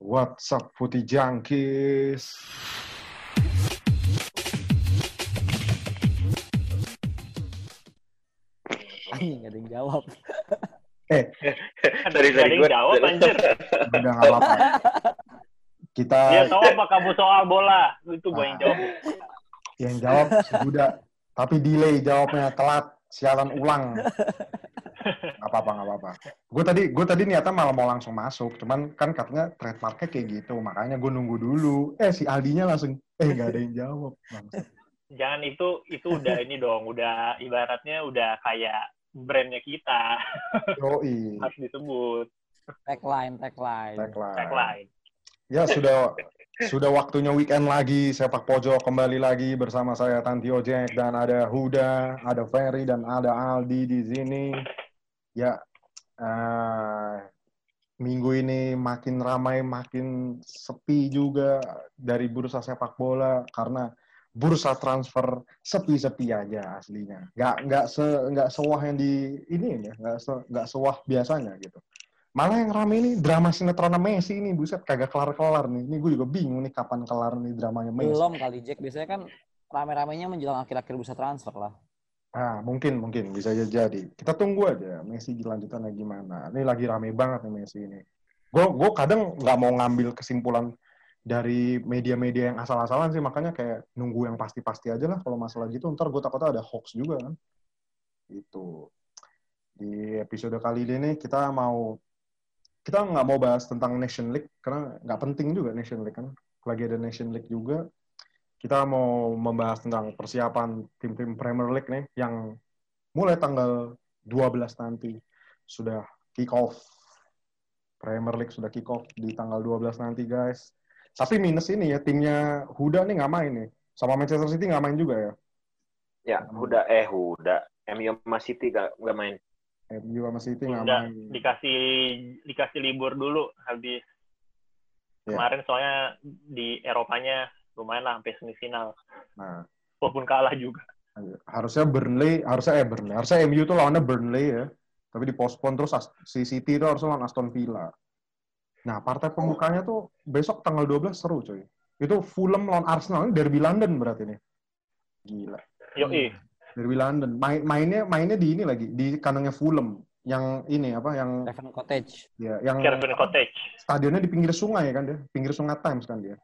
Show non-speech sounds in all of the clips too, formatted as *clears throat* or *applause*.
What's up, Putih Jangkis? Anjing, ada yang jawab. *laughs* Eh, dari dari gue jawab anjir. udah nggak apa-apa. Kita Dia tahu apa kamu soal bola. Itu gue yang jawab. yang jawab sudah, tapi delay jawabnya telat, sialan ulang. *laughs* Gak apa-apa, gak apa-apa. Gue tadi, gue tadi niatnya malah mau langsung masuk, cuman kan katanya trademarknya kayak gitu, makanya gue nunggu dulu. Eh, si Aldinya langsung, eh gak ada yang jawab. Bangsat. Jangan itu itu udah ini dong, udah ibaratnya udah kayak brandnya kita Yoi, *laughs* harus disebut Tagline, tagline. tagline. tagline. Ya sudah sudah waktunya weekend lagi sepak pojok kembali lagi bersama saya Tantio Jack dan ada Huda, ada Ferry dan ada Aldi di sini. Ya eh, minggu ini makin ramai makin sepi juga dari bursa sepak bola karena bursa transfer sepi-sepi aja aslinya. Nggak nggak se nggak sewah yang di ini ya, nggak se, nggak sewah biasanya gitu. Malah yang rame ini drama sinetron Messi ini, buset kagak kelar-kelar nih. Ini gue juga bingung nih kapan kelar nih dramanya Messi. Belum kali, Jack. Biasanya kan rame-ramenya menjelang akhir-akhir bursa transfer lah. Ah, mungkin mungkin bisa jadi. Kita tunggu aja Messi lanjutannya gimana. Ini lagi rame banget nih Messi ini. Gue gue kadang nggak mau ngambil kesimpulan dari media-media yang asal-asalan sih, makanya kayak nunggu yang pasti-pasti aja lah kalau masalah gitu. Ntar gue takutnya ada hoax juga kan. Itu. Di episode kali ini kita mau kita nggak mau bahas tentang Nation League karena nggak penting juga Nation League kan. Lagi ada Nation League juga. Kita mau membahas tentang persiapan tim-tim Premier League nih yang mulai tanggal 12 nanti sudah kick off. Premier League sudah kick off di tanggal 12 nanti guys. Tapi minus ini ya timnya Huda nih nggak main nih. Sama Manchester City nggak main juga ya. Ya, udah eh udah. MU sama City gak, gak main. MU sama City nggak Udah main. dikasih dikasih libur dulu habis Ya. kemarin soalnya di Eropanya lumayan lah sampai semifinal. Nah, Walaupun kalah juga. harusnya Burnley, harusnya eh Burnley, harusnya MU tuh lawannya Burnley ya. Tapi dipospon terus si City itu harusnya lawan Aston Villa. Nah, partai pembukanya tuh besok tanggal 12 seru coy. Itu Fulham lawan Arsenal, ini derby London berarti nih. Gila. Yoi. Derby London. Main, mainnya mainnya di ini lagi, di kandangnya Fulham. Yang ini apa yang Raven Cottage. ya yang Kervin Cottage. stadionnya di pinggir sungai kan dia, pinggir sungai Thames kan dia.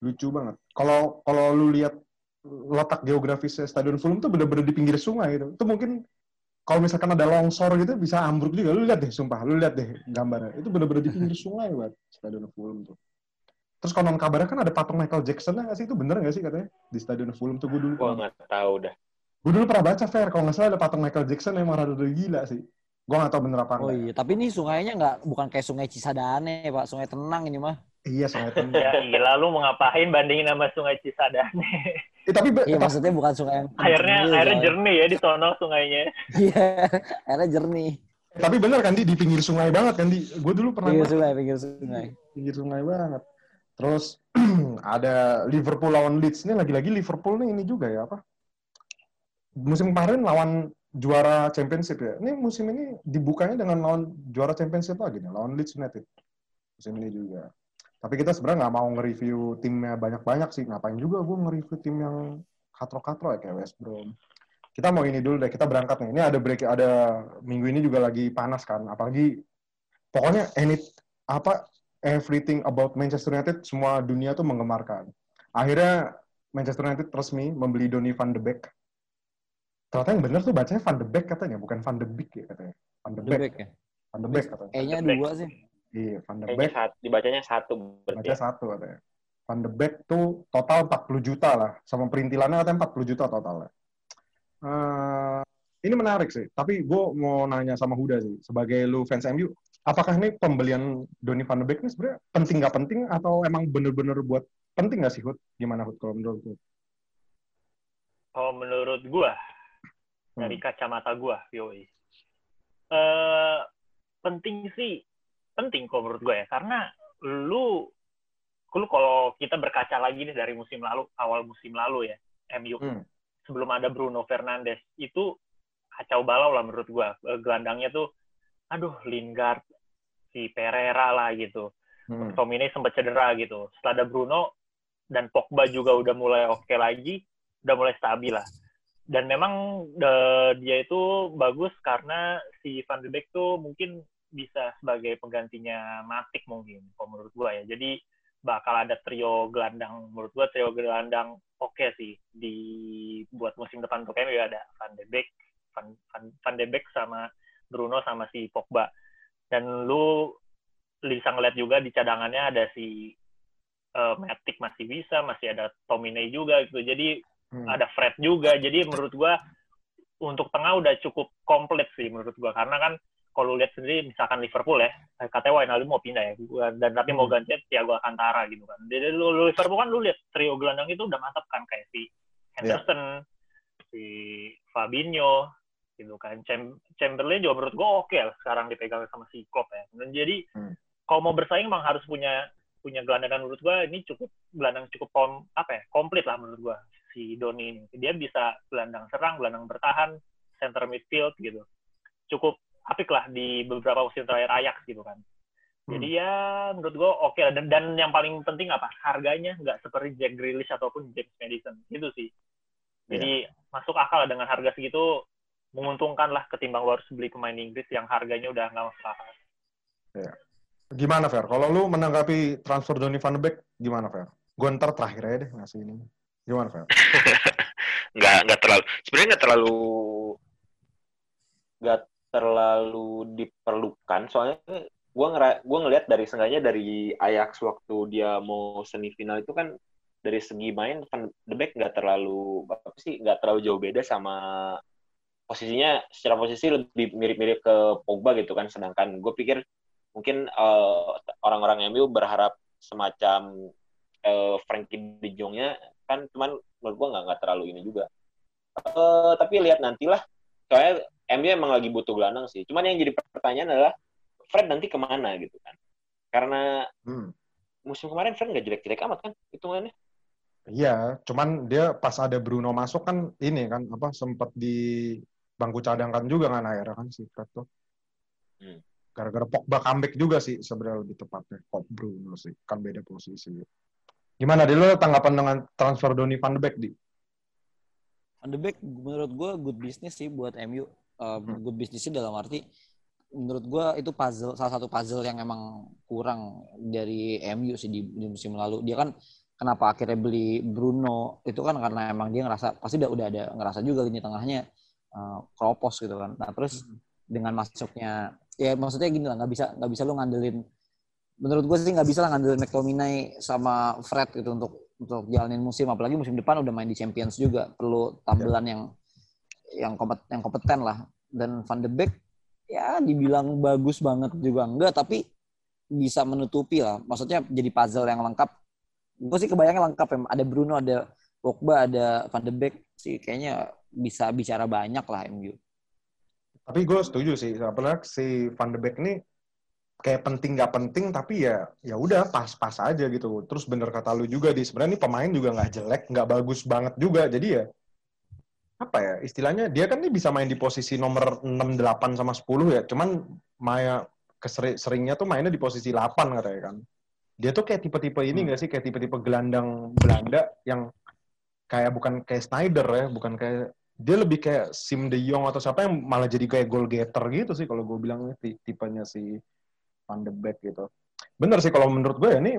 Lucu banget. Kalau kalau lu lihat letak geografisnya stadion Fulham tuh bener-bener di pinggir sungai gitu. Itu mungkin kalau misalkan ada longsor gitu bisa ambruk juga. Lu lihat deh, sumpah, lu lihat deh gambarnya. Itu bener-bener di pinggir sungai banget stadion Fulham tuh. Terus konon kabarnya kan ada patung Michael Jackson nggak sih? Itu bener nggak sih katanya di stadion Fulham tuh gue dulu. Gua nggak tahu dah. Gue dulu pernah baca fair kalau nggak salah ada patung Michael Jackson yang rada gila sih. Gue nggak tahu bener apa Oh enggak. iya, tapi ini sungainya nggak bukan kayak sungai Cisadane, Pak. Sungai tenang ini mah. Iya, sungai Thames. Ya gila lu mau ngapain bandingin sama Sungai Cisadane. Eh, tapi Iya, maksudnya bukan sungai yang gitu, akhirnya soalnya. jernih ya di sono sungainya. Iya, airnya jernih. Tapi bener kan di di pinggir sungai banget kan di. Gue dulu pernah Pinggir sungai, pinggir sungai. pinggir sungai banget. Terus *clears throat* ada Liverpool lawan Leeds ini lagi-lagi Liverpool nih ini juga ya apa? Musim kemarin lawan juara Championship ya. Ini musim ini dibukanya dengan lawan juara Championship lagi nih, lawan Leeds United. Musim ini juga. Tapi kita sebenarnya nggak mau nge-review timnya banyak-banyak sih. Ngapain juga gue nge-review tim yang katro-katro ya kayak West Brom. Kita mau ini dulu deh, kita berangkat nih. Ini ada break, ada minggu ini juga lagi panas kan. Apalagi pokoknya any apa everything about Manchester United semua dunia tuh menggemarkan. Akhirnya Manchester United resmi membeli Donny van de Beek. Ternyata yang bener tuh bacanya Van de Beek katanya, bukan Van de Beek ya katanya. Van de Beek, ya. Van de Beek katanya. E-nya Van de Beek. dua sih. Iya, Van de Beek. satu, dibacanya satu berarti. Baca satu katanya. Van de Beek tuh total 40 juta lah. Sama perintilannya katanya 40 juta totalnya. Eh, ini menarik sih. Tapi gue mau nanya sama Huda sih. Sebagai lu fans MU, apakah ini pembelian Donny van de Beek ini sebenarnya penting nggak penting atau emang bener-bener buat penting nggak sih Hud? Gimana Hud kalau menurut lu? Kalau menurut dari Hmm. kacamata gua, yoi. Eh penting sih, penting kok menurut gua ya, karena lu lu kalau kita berkaca lagi nih dari musim lalu, awal musim lalu ya, MU Hmm. sebelum ada Bruno Fernandes itu kacau balau lah menurut gua. Eh, Gelandangnya tuh, aduh Lingard, si Pereira lah gitu. Hmm. McTominay sempat cedera gitu. Setelah ada Bruno dan Pogba juga udah mulai oke lagi, udah mulai stabil lah. Dan memang eh, dia itu bagus karena si Van de Beek tuh mungkin bisa sebagai penggantinya Matic mungkin, kalau menurut gua ya. Jadi bakal ada trio gelandang, menurut gua trio gelandang oke sih di buat musim depan untuk MU ada Van de Beek, Van, Van, Van de Beek sama Bruno sama si Pogba. Dan lu bisa ngeliat juga di cadangannya ada si eh, Matic masih bisa, masih ada Tominay juga gitu. Jadi Hmm. ada Fred juga. Jadi menurut gua untuk tengah udah cukup komplit sih menurut gua karena kan kalau lu lihat sendiri misalkan Liverpool ya, eh, katanya Wijnaldum mau pindah ya, dan tapi mau Hmm. ganti Thiago Alcantara gitu kan. Jadi lu, lu Liverpool kan lu lihat trio gelandang itu udah mantap kan kayak si Henderson, si Fabinho gitu kan. Cham- Chamberlain juga menurut gua oke lah sekarang dipegang sama si Klopp ya. Dan jadi Hmm. kalau mau bersaing emang harus punya punya gelandangan menurut gua ini cukup gelandang cukup kom, apa ya komplit lah menurut gua si Doni ini dia bisa gelandang serang gelandang bertahan center midfield gitu cukup apik lah di beberapa musim terakhir Ajax gitu kan jadi ya menurut gua oke lah. dan dan yang paling penting apa harganya nggak seperti Jack Grealish ataupun James Madison itu sih jadi masuk akal lah dengan harga segitu menguntungkan lah ketimbang lo harus beli pemain Inggris yang harganya udah nggak masuk akal Gimana, Fer? Kalau lu menanggapi transfer Donny van de Beek, gimana, Fer? Gue ntar terakhir aja deh ngasih ini. Gimana, Fer? *laughs* nggak nggak terlalu sebenarnya nggak terlalu nggak terlalu diperlukan. Soalnya gue ngera gue ngelihat dari sengaja dari Ajax waktu dia mau semifinal itu kan dari segi main Van de Beek nggak terlalu apa sih nggak terlalu jauh beda sama posisinya secara posisi lebih mirip-mirip ke Pogba gitu kan. Sedangkan gue pikir mungkin eh, orang-orang MU berharap semacam eh, Frankie De Jongnya kan cuman menurut gua nggak nggak terlalu ini juga. Eh, tapi lihat nantilah soalnya MU emang lagi butuh gelandang sih cuman yang jadi pertanyaan adalah Fred nanti ke mana gitu kan karena Hmm. musim kemarin Fred nggak jelek-jelek amat kan hitungannya Iya, cuman dia pas ada Bruno masuk kan ini kan apa sempat di bangku cadangkan juga kan akhirnya kan si Fred tuh. Hmm. Gara-gara Pogba comeback juga sih sebenarnya lebih tepatnya. Kok Bruno sih kan beda posisi. Gimana di lo tanggapan dengan transfer Donny van de Beek di? Van de Beek menurut gue good business sih buat MU. Uh, Hmm. Good business sih dalam arti menurut gue itu puzzle salah satu puzzle yang emang kurang dari MU sih di, di musim lalu. Dia kan kenapa akhirnya beli Bruno itu kan karena emang dia ngerasa pasti udah udah ada ngerasa juga lini tengahnya uh, kropos gitu kan. Nah terus dengan masuknya ya maksudnya gini lah nggak bisa nggak bisa lu ngandelin menurut gue sih nggak bisa lah ngandelin McTominay sama Fred gitu untuk untuk jalanin musim apalagi musim depan udah main di Champions juga perlu tampilan yang yang kompet, yang kompeten lah. Dan Van de Beek ya dibilang bagus banget juga enggak tapi bisa menutupi lah. Maksudnya jadi puzzle yang lengkap. Gue sih kebayangnya lengkap ya ada Bruno ada Pogba ada Van de Beek sih kayaknya bisa bicara banyak lah MU Tapi gue setuju sih, apalagi si Van de Beek ini kayak penting nggak penting tapi ya ya udah pas-pas aja gitu. Terus bener kata lu juga di sebenarnya ini pemain juga nggak jelek, nggak bagus banget juga. Jadi ya apa ya istilahnya dia kan nih bisa main di posisi nomor 6, 8 sama 10 ya. Cuman Maya keseri- seringnya tuh mainnya di posisi 8 katanya kan. Dia tuh kayak tipe-tipe ini Hmm. nggak sih kayak tipe-tipe gelandang Belanda yang kayak bukan kayak Snyder ya, bukan kayak dia lebih kayak Sim De Jong atau siapa yang malah jadi kayak goal getter gitu sih kalau gue bilang ti- tipenya si Van de Beek gitu. Bener sih kalau menurut gue ya ini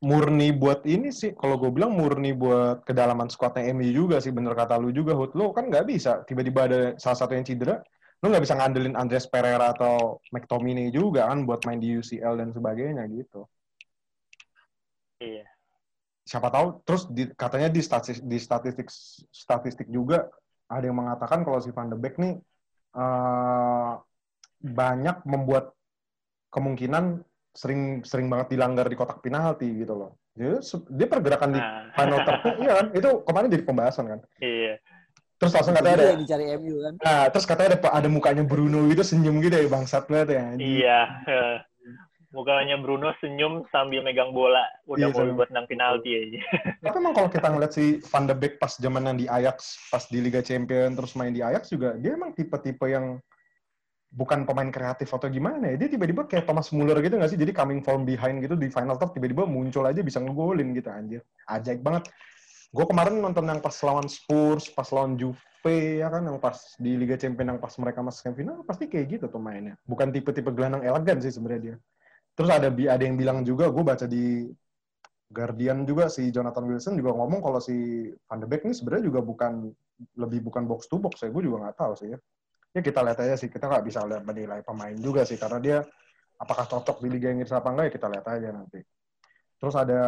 murni buat ini sih. Kalau gue bilang murni buat kedalaman skuadnya MU juga sih bener kata lu juga Hut lu kan nggak bisa tiba-tiba ada salah satu yang cedera lu nggak bisa ngandelin Andres Pereira atau McTominay juga kan buat main di UCL dan sebagainya gitu. Iya. Siapa tahu terus di, katanya di statistik di statistik statistik juga ada yang mengatakan kalau si Van de Beek nih eh, banyak membuat kemungkinan sering sering banget dilanggar di kotak penalti gitu loh. Dia, dia pergerakan di nah, final third *laughs* iya kan? Itu kemarin jadi pembahasan kan. iya Terus langsung katanya juga ada yang dicari MU kan Nah, terus katanya ada ada mukanya Bruno gitu senyum gitu ya bangsat banget ya. iya *laughs* mukanya Bruno senyum sambil megang bola udah Iya, mau sambil- buat nang penalti aja *laughs* Tapi emang kalau kita ngeliat si Van de Beek pas zaman di Ajax, pas di Liga Champion terus main di Ajax juga, dia emang tipe-tipe yang bukan pemain kreatif atau gimana ya. Dia tiba-tiba kayak Thomas Muller gitu nggak sih? Jadi coming from behind gitu di final third tiba-tiba muncul aja bisa ngegolin gitu anjir. Ajaib banget. Gue kemarin nonton yang pas lawan Spurs, pas lawan Juve ya kan yang pas di Liga Champions yang pas mereka masuk ke final pasti kayak gitu tuh mainnya. Bukan tipe-tipe gelandang elegan sih sebenarnya dia. Terus ada ada yang bilang juga gue baca di Guardian juga si Jonathan Wilson juga ngomong kalau si Van de Beek ini sebenarnya juga bukan lebih bukan box to box ya. Gue juga nggak tahu sih ya ya kita lihat aja sih. Kita nggak bisa lihat menilai pemain juga sih karena dia apakah cocok di Liga Inggris apa enggak ya kita lihat aja nanti. Terus ada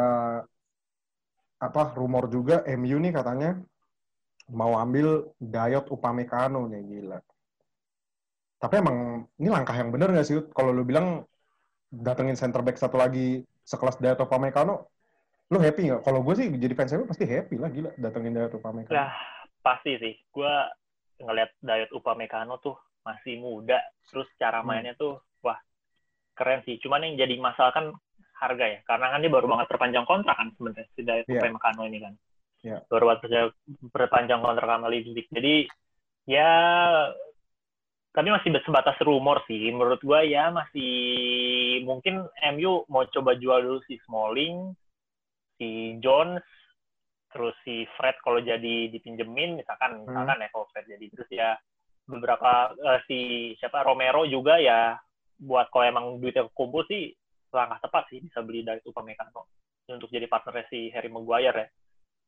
apa rumor juga MU nih katanya mau ambil Dayot Upamecano nih gila. Tapi emang ini langkah yang benar nggak sih kalau lu bilang datengin center back satu lagi sekelas Dayot Upamecano lu happy nggak? Kalau gue sih jadi fans MU pasti happy lah gila datengin Dayot Upamecano. Nah, pasti sih. Gue ngeliat Dayot Upamecano tuh masih muda, terus cara Hmm. mainnya tuh wah keren sih. Cuman yang jadi masalah kan harga ya, karena kan dia baru banget perpanjang kontrak kan sebenarnya si Dayot Iya. Upamecano ini kan. Iya. Baru banget perpanjang- kontrak sama Leipzig. Jadi ya tapi masih sebatas rumor sih. Menurut gua ya masih mungkin MU mau coba jual dulu si Smalling, si Jones, terus si Fred kalau jadi dipinjemin misalkan Hmm. misalkan ya kalau Fred jadi terus ya beberapa eh, si siapa Romero juga ya buat kalau emang duitnya kumpul sih langkah tepat sih bisa beli dari Upamecano untuk jadi partner si Harry Maguire ya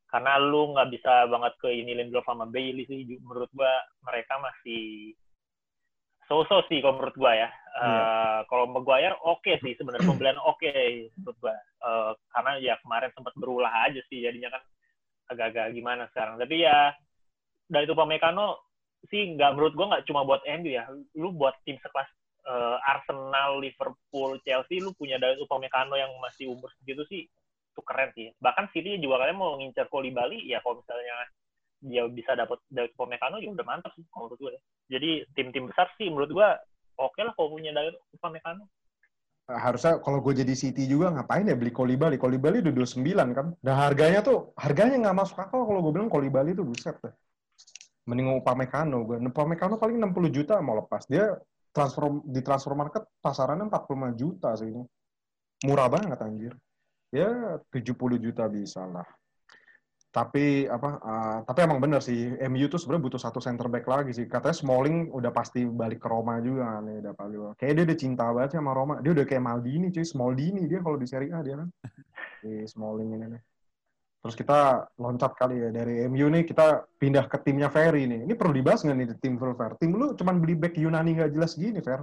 karena lu nggak bisa banget ke ini Lindelof sama Bailey sih menurut gua mereka masih so-so sih kalau menurut gua ya Iya. kalau Maguire oke sih sebenarnya pembelian oke menurut gua Eh, karena ya kemarin sempat berulah aja sih jadinya kan agak-agak gimana sekarang. Tapi ya dari itu Upamecano sih nggak menurut gua nggak cuma buat MU ya. Lu buat tim sekelas eh, Arsenal, Liverpool, Chelsea lu punya dari Upamecano yang masih umur segitu sih itu keren sih. Bahkan City juga kalian mau ngincar Bali ya kalau misalnya dia bisa dapat dari Upamecano ya udah mantap sih menurut gue jadi tim-tim besar sih menurut gua oke lah kalau punya dari Upamecano harusnya kalau gue jadi City juga ngapain ya beli Kolibali Kolibali udah 29 kan. Dan harganya tuh harganya nggak masuk akal kalau gue bilang Kolibali tuh buset deh. Mending Upamecano gue Upamecano paling 60 juta mau lepas. Dia transfer di transfer market pasarannya 45 juta sih ini. Murah banget anjir. Ya 70 juta bisa lah tapi apa uh, tapi emang bener sih MU tuh sebenarnya butuh satu center back lagi sih. Katanya Smalling udah pasti balik ke Roma juga nih udah paling kayak dia udah cinta banget sama Roma. Dia udah kayak Maldini cuy. Smaldini dia kalau di Serie A dia kan. Di *laughs* Smalling ini nih. Terus kita loncat kali ya dari MU nih kita pindah ke timnya Ferry nih. Ini perlu dibahas nggak nih di tim full Fer tim lu cuman beli back Yunani nggak jelas gini Fer.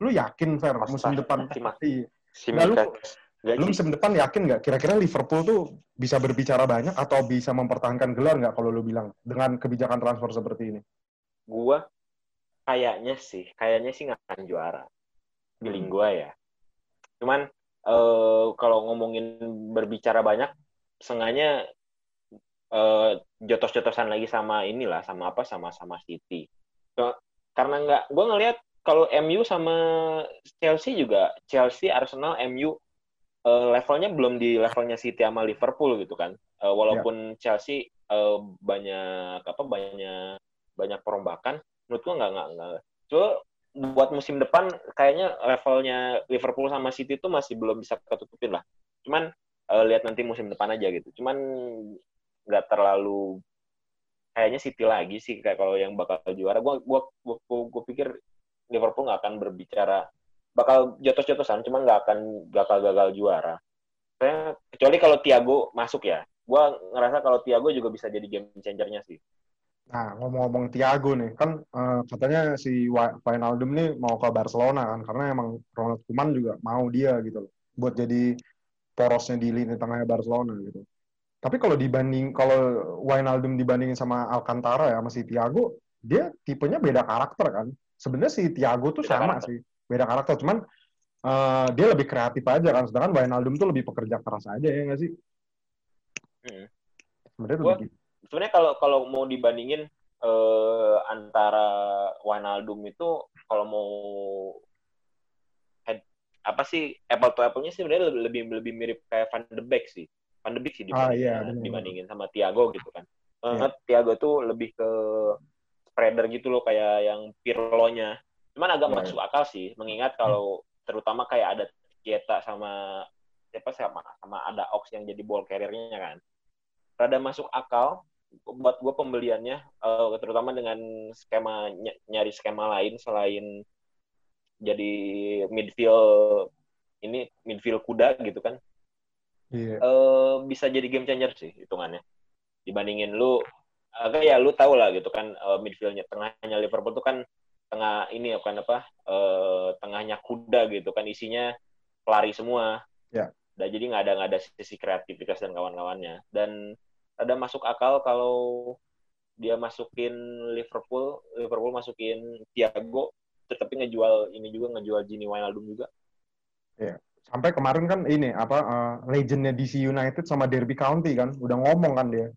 Lu yakin Fer musim depan Simak. Iya. Simikas. Lalu- Nggak lu musim depan yakin nggak kira-kira Liverpool tuh bisa berbicara banyak atau bisa mempertahankan gelar nggak kalau lu bilang dengan kebijakan transfer seperti ini? Gua kayaknya sih, kayaknya sih nggak akan juara. Feeling gua ya. Cuman eh, kalau ngomongin berbicara banyak, sengaja eh, jotos-jotosan lagi sama inilah, sama apa, sama sama City. Karena nggak, gua ngelihat kalau MU sama Chelsea juga, Chelsea, Arsenal, MU eh, levelnya belum di levelnya City sama Liverpool gitu kan. Eh, walaupun Chelsea eh, banyak apa banyak banyak perombakan, menurut gua nggak nggak nggak. So buat musim depan kayaknya levelnya Liverpool sama City itu masih belum bisa ketutupin lah. Cuman eh, lihat nanti musim depan aja gitu. Cuman nggak terlalu kayaknya City lagi sih kayak kalau yang bakal juara. Gua gua gua, gua, gua pikir Liverpool nggak akan berbicara bakal jotos-jotosan, cuman nggak akan bakal gagal juara. Saya kecuali kalau Thiago masuk ya. Gua ngerasa kalau Thiago juga bisa jadi game changernya sih. Nah, ngomong-ngomong Thiago nih, kan eh, katanya si Wijnaldum nih mau ke Barcelona kan, karena emang Ronald Koeman juga mau dia gitu loh, buat jadi porosnya di lini tengahnya Barcelona gitu. Tapi kalau dibanding kalau Wijnaldum dibandingin sama Alcantara ya, sama si Thiago, dia tipenya beda karakter kan. Sebenarnya si Thiago tuh Beda sama karakter. sih, beda karakter, cuman eh, dia lebih kreatif aja kan, sedangkan Wijnaldum tuh lebih pekerja keras aja ya nggak sih? Hmm. Sebenarnya tuh sebenarnya kalau kalau mau dibandingin eh, antara Wijnaldum itu kalau mau head, apa sih apple to apple-nya sih sebenarnya lebih lebih lebih mirip kayak Van de Beek sih. Van de Beek sih Ah, dibandingin, iya, benar. dibandingin sama Thiago gitu kan. Iya. Eh, Thiago tuh lebih ke spreader gitu loh kayak yang Pirlo-nya. Cuman agak Ya, masuk akal sih, mengingat kalau terutama kayak ada Kieta sama siapa sama sama ada Ox yang jadi ball carrier-nya kan. Rada masuk akal buat gue pembeliannya, eh, terutama dengan skema ny- nyari skema lain selain jadi midfield ini midfield kuda gitu kan Iya. eh bisa jadi game changer sih hitungannya dibandingin lu agak ya lu tau lah gitu kan eh, midfieldnya tengahnya Liverpool tuh kan tengah ini ya kan apa eh, tengahnya kuda gitu kan isinya pelari semua Ya. Dan jadi nggak ada nggak ada sisi kreativitas dan kawan-kawannya dan ada masuk akal kalau dia masukin Liverpool Liverpool masukin Thiago tetapi ngejual ini juga ngejual Gini Wijnaldum juga Sampai kemarin kan ini apa eh, legendnya DC United sama Derby County kan udah ngomong kan dia.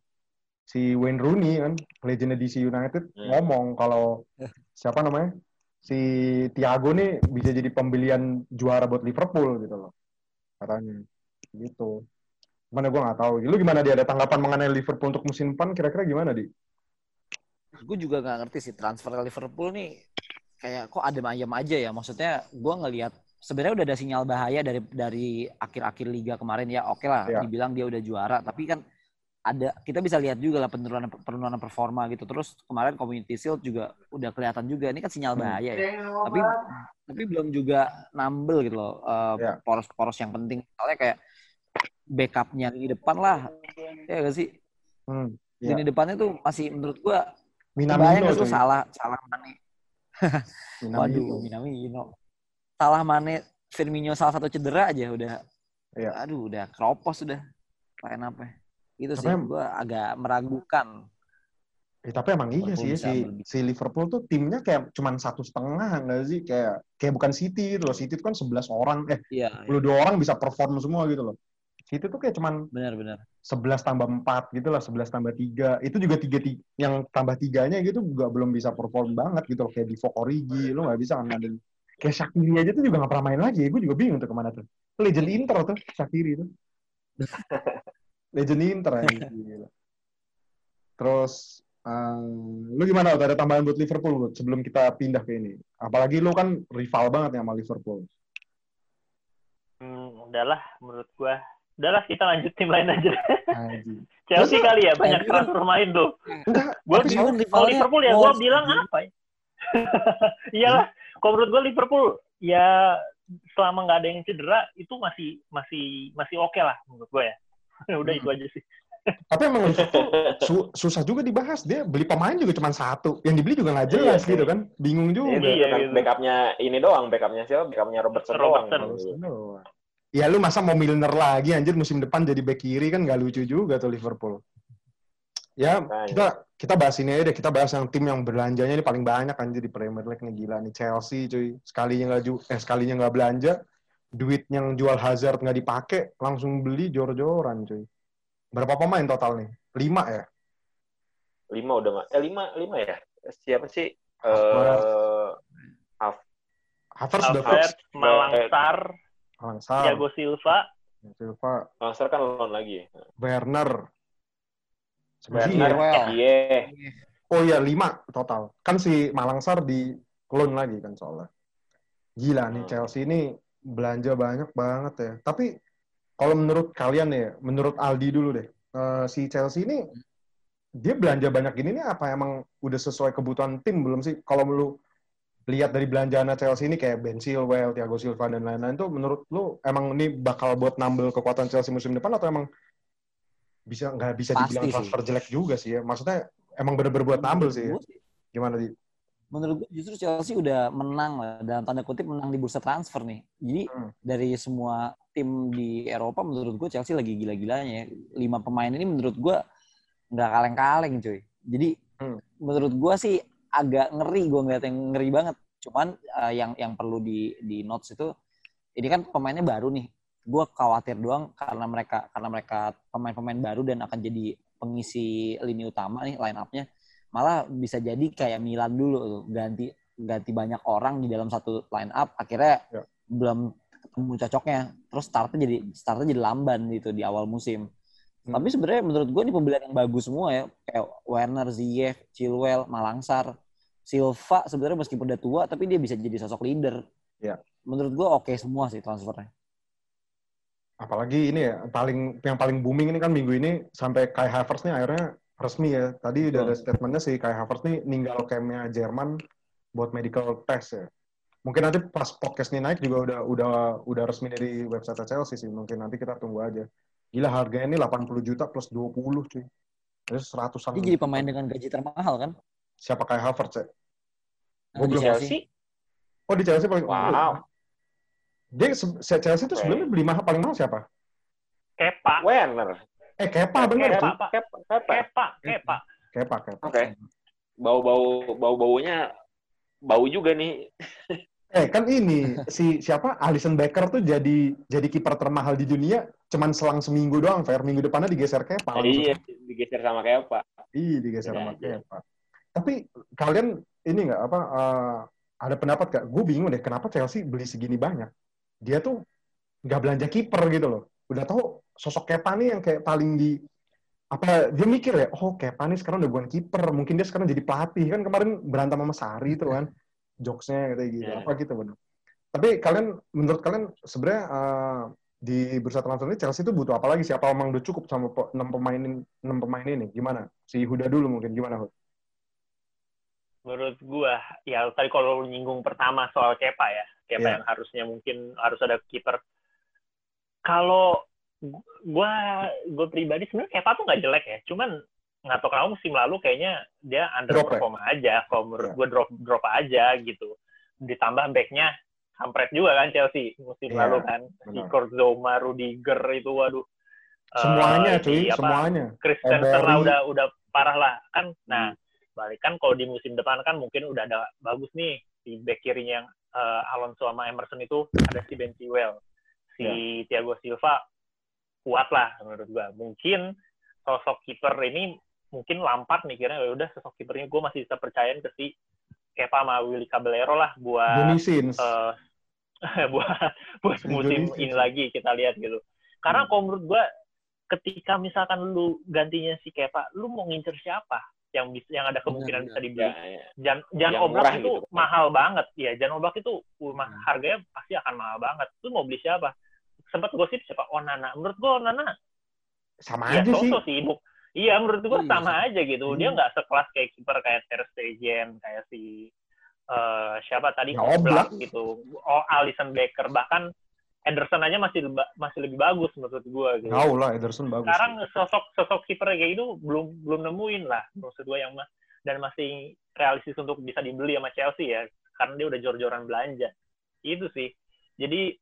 Si Wayne Rooney kan legendnya DC United Hmm. ngomong kalau siapa namanya? Si Thiago nih bisa jadi pembelian juara buat Liverpool gitu loh. Katanya. Gitu. Mana gue nggak tahu. Lu gimana dia ada tanggapan mengenai Liverpool untuk musim depan kira-kira gimana di? gue juga nggak ngerti sih transfer Liverpool nih kayak kok adem ayam aja ya maksudnya gue ngelihat sebenarnya udah ada sinyal bahaya dari dari akhir-akhir liga kemarin ya oke lah Iya. dibilang dia udah juara tapi kan ada kita bisa lihat juga lah penurunan penurunan performa gitu terus kemarin Community Shield juga udah kelihatan juga ini kan sinyal Hmm. bahaya ya tapi tapi belum juga nambel gitu loh eh, Iya. poros-poros yang penting soalnya kayak backupnya di depan lah ya gak sih Hmm. Iya. lini depannya tuh masih menurut gua Minamino tuh salah salah Mane. *laughs* Minamino. Waduh, Minamino. Salah Mane, Firmino salah satu cedera aja udah. Iya. Aduh, udah keropos udah. Line apa? Itu Tapi sih gua agak meragukan. Eh, tapi emang iya sih si, si Liverpool tuh timnya kayak cuman satu setengah nggak sih? Kayak kayak bukan City gitu loh. City itu kan 11 orang eh Iya, 22 orang bisa perform semua gitu loh. City tuh kayak cuman benar-benar. 11 tambah 4 gitu lah 11 tambah 3 itu juga tiga, ti- yang tambah tiganya gitu juga belum bisa perform banget gitu loh. Kayak di Origi lu nggak bisa ngadain kayak Shakiri aja tuh juga nggak pernah main lagi. Gue juga bingung tuh ke mana tuh. Legend Inter tuh Shakiri tuh *laughs* legend Inter ya *laughs* gila. terus em, lu gimana ada tambahan buat Liverpool Ut, sebelum kita pindah ke ini apalagi lu kan rival banget nih sama Liverpool Hmm, udahlah menurut gua. Udahlah kita lanjut tim lain aja. *laughs* Chelsea Masa- kali ya banyak kan- transfer main tuh. Gua soalnya Kalau Liverpool ya gua bilang apa ya? *laughs* Iyalah, kalau menurut gua Liverpool ya selama nggak ada yang cedera itu masih masih masih oke lah menurut gua ya. *laughs* Udah Hmm. itu aja sih. Tapi emang *laughs* su- susah juga dibahas. Dia beli pemain juga cuma satu. Yang dibeli juga nggak jelas Iya, gitu iya. kan. Bingung juga. Ini Iya, kan gitu. backupnya ini doang, backupnya siapa? Backupnya Robertson, Robertson. doang. Ya lu masa mau Milner lagi anjir musim depan jadi back kiri kan nggak lucu juga tuh Liverpool. Ya kita kita bahas ini aja deh. Kita bahas yang tim yang belanjanya ini paling banyak anjir di Premier League nih gila nih Chelsea cuy. Sekalinya nggak ju- eh sekalinya nggak belanja, duit yang jual Hazard nggak dipakai, langsung beli jor-joran cuy. Berapa pemain total nih? Lima ya? Lima udah mah. Eh lima, lima ya? Siapa sih? Eh Havertz udah Havertz. Malangsar, Langsar, Thiago Silva, Silva, Langsar kan loan lagi. Werner. Werner, iya. Oh iya, lima total. Kan si Malangsar di loan lagi kan soalnya. Gila nih, Hmm. Chelsea ini belanja banyak banget ya. Tapi kalau menurut kalian ya, menurut Aldi dulu deh, eh, si Chelsea ini dia belanja banyak gini nih apa emang udah sesuai kebutuhan tim belum sih? Kalau lu lihat dari belanjaan Chelsea ini kayak Ben Chilwell, Thiago Silva dan lain-lain tuh menurut lu emang ini bakal buat nambel kekuatan Chelsea musim depan atau emang bisa nggak bisa Pasti dibilang sih. transfer jelek juga sih ya? Maksudnya emang bener-bener buat nambel sih ya? Gimana di? Menurut gue justru Chelsea udah menang lah dalam tanda kutip menang di bursa transfer nih. Jadi Hmm. dari semua tim di Eropa menurut gue Chelsea lagi gila-gilanya. ya. Lima pemain ini menurut gue nggak kaleng-kaleng cuy. Jadi Hmm. menurut gue sih agak ngeri gue ngeliat yang ngeri banget. Cuman eh, yang yang perlu di di notes itu ini kan pemainnya baru nih. Gue khawatir doang karena mereka karena mereka pemain-pemain baru dan akan jadi pengisi lini utama nih line up-nya malah bisa jadi kayak Milan dulu tuh ganti ganti banyak orang di dalam satu line up akhirnya Ya. belum ketemu cocoknya terus startnya jadi startnya jadi lamban gitu di awal musim Hmm. tapi sebenarnya menurut gue ini pembelian yang bagus semua ya kayak Werner, Ziyech, Chilwell, Malangsar Silva sebenarnya meskipun udah tua tapi dia bisa jadi sosok leader. Ya. Menurut gue oke semua sih transfernya. Apalagi ini ya, paling yang paling booming ini kan minggu ini sampai Kai Havertz nih akhirnya resmi ya. Tadi udah ada statementnya sih Kai Havertz nih ninggal campnya Jerman buat medical test ya. Mungkin nanti pas podcast ini naik juga udah udah udah resmi dari website Chelsea sih. Mungkin nanti kita tunggu aja. Gila harganya ini 80 juta plus 20 cuy. Jadi seratusan. Dia jadi pemain dengan gaji termahal kan? Siapa Kai Havertz ya? Nah, di belum Chelsea? Oh di Chelsea paling Wow. Dia se- se- Chelsea itu sebelumnya beli mahal paling mahal siapa? Kepa, Werner. Eh Kepa bener Kepa. Kepa. Kepa. Kepa, Kepa. Kepa Kepa. Oke. Bau-bau bau-baunya bau juga nih. Eh kan ini si siapa Alisson Becker tuh jadi jadi kiper termahal di dunia cuman selang seminggu doang fair minggu depannya digeser Kepa. Iya, digeser sama Kepa. Iya digeser Iya, sama iya. Kepa. Tapi kalian ini nggak apa eh, ada pendapat gak? Gue bingung deh kenapa Chelsea beli segini banyak. Dia tuh nggak belanja kiper gitu loh. Udah tahu sosok Kepa nih yang kayak paling di apa dia mikir ya oh Kepa nih sekarang udah bukan kiper mungkin dia sekarang jadi pelatih kan kemarin berantem sama Sari itu kan jokesnya kayak gitu Iya. apa gitu bener tapi kalian menurut kalian sebenarnya eh, di bursa transfer ini Chelsea itu butuh apa lagi sih apa emang udah cukup sama enam pemain enam pemain ini gimana si Huda dulu mungkin gimana Hud? Menurut gua, ya tadi kalau nyinggung pertama soal Kepa ya, Kepa Iya. yang harusnya mungkin harus ada kiper. Kalau gu- gua gua pribadi sebenarnya Kepa tuh nggak jelek ya, cuman nggak tahu kenapa musim lalu kayaknya dia underperform aja. Kalau menurut Iya. gua drop drop aja gitu. Ditambah backnya kampret juga kan Chelsea musim Iya, lalu kan. Si Zouma, Rudiger itu waduh. Eh, semuanya ini cuy apa, semuanya Emery. lah udah udah parah lah kan. Hmm. Nah, balik kan kalau di musim depan kan mungkin udah ada bagus nih di back kirinya yang eh, Alonso sama Emerson itu ada si Ben Chilwell. Si Ya. Thiago Silva kuat lah menurut gua. Mungkin sosok kiper ini mungkin Lampard mikirnya ya udah sosok kipernya gue masih bisa percayain ke si Kepa sama Willy Caballero lah buat eh, *laughs* buat buat Si musim ini lagi kita lihat gitu. Karena Hmm. kalau menurut gua ketika misalkan lu gantinya si Kepa, lu mau ngincer siapa yang bisa yang ada kemungkinan bisa dibeli? Ya, ya. Jan Jan Yang Oblak itu gitu. mahal banget. Ya, Jan Oblak itu uh, harganya pasti akan mahal banget. Lu mau beli siapa? Sempat gosip siapa? Onana. Menurut gua Onana sama ya aja sih sih. Bu- Iya, menurut gua Iya, sama aja gitu. Dia Hmm. nggak sekelas kayak kiper kayak Ter Stegen, kayak si eh, siapa tadi Ya, Oblak. gitu. Oh, Alisson Becker bahkan Ederson aja masih masih lebih bagus menurut gua gitu. Tahu lah Ederson bagus Sekarang sosok sosok kiper kayak itu belum belum nemuin lah maksud gua yang mah dan masih realistis untuk bisa dibeli sama Chelsea ya karena dia udah jor-joran belanja. Itu sih. Jadi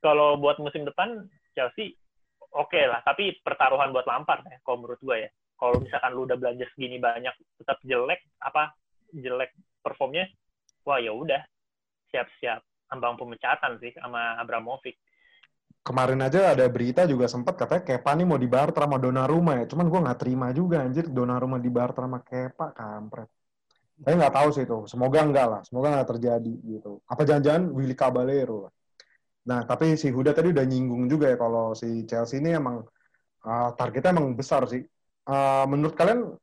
kalau buat musim depan Chelsea oke lah, tapi pertaruhan buat Lampard ya kalau menurut gua ya. Kalau misalkan lu udah belanja segini banyak tetap jelek apa jelek performnya, wah ya udah siap-siap ambang pemecatan sih sama Abramovich. kemarin aja ada berita juga sempat katanya Kepa nih mau dibarter sama Donnarumma ya. Cuman gue nggak terima juga anjir Donnarumma dibarter sama Kepa kampret. Saya nggak tahu sih itu. Semoga enggak lah. Semoga nggak terjadi gitu. Apa jangan-jangan Willy Caballero. Nah tapi si Huda tadi udah nyinggung juga ya kalau si Chelsea ini emang uh, targetnya emang besar sih. Uh, menurut kalian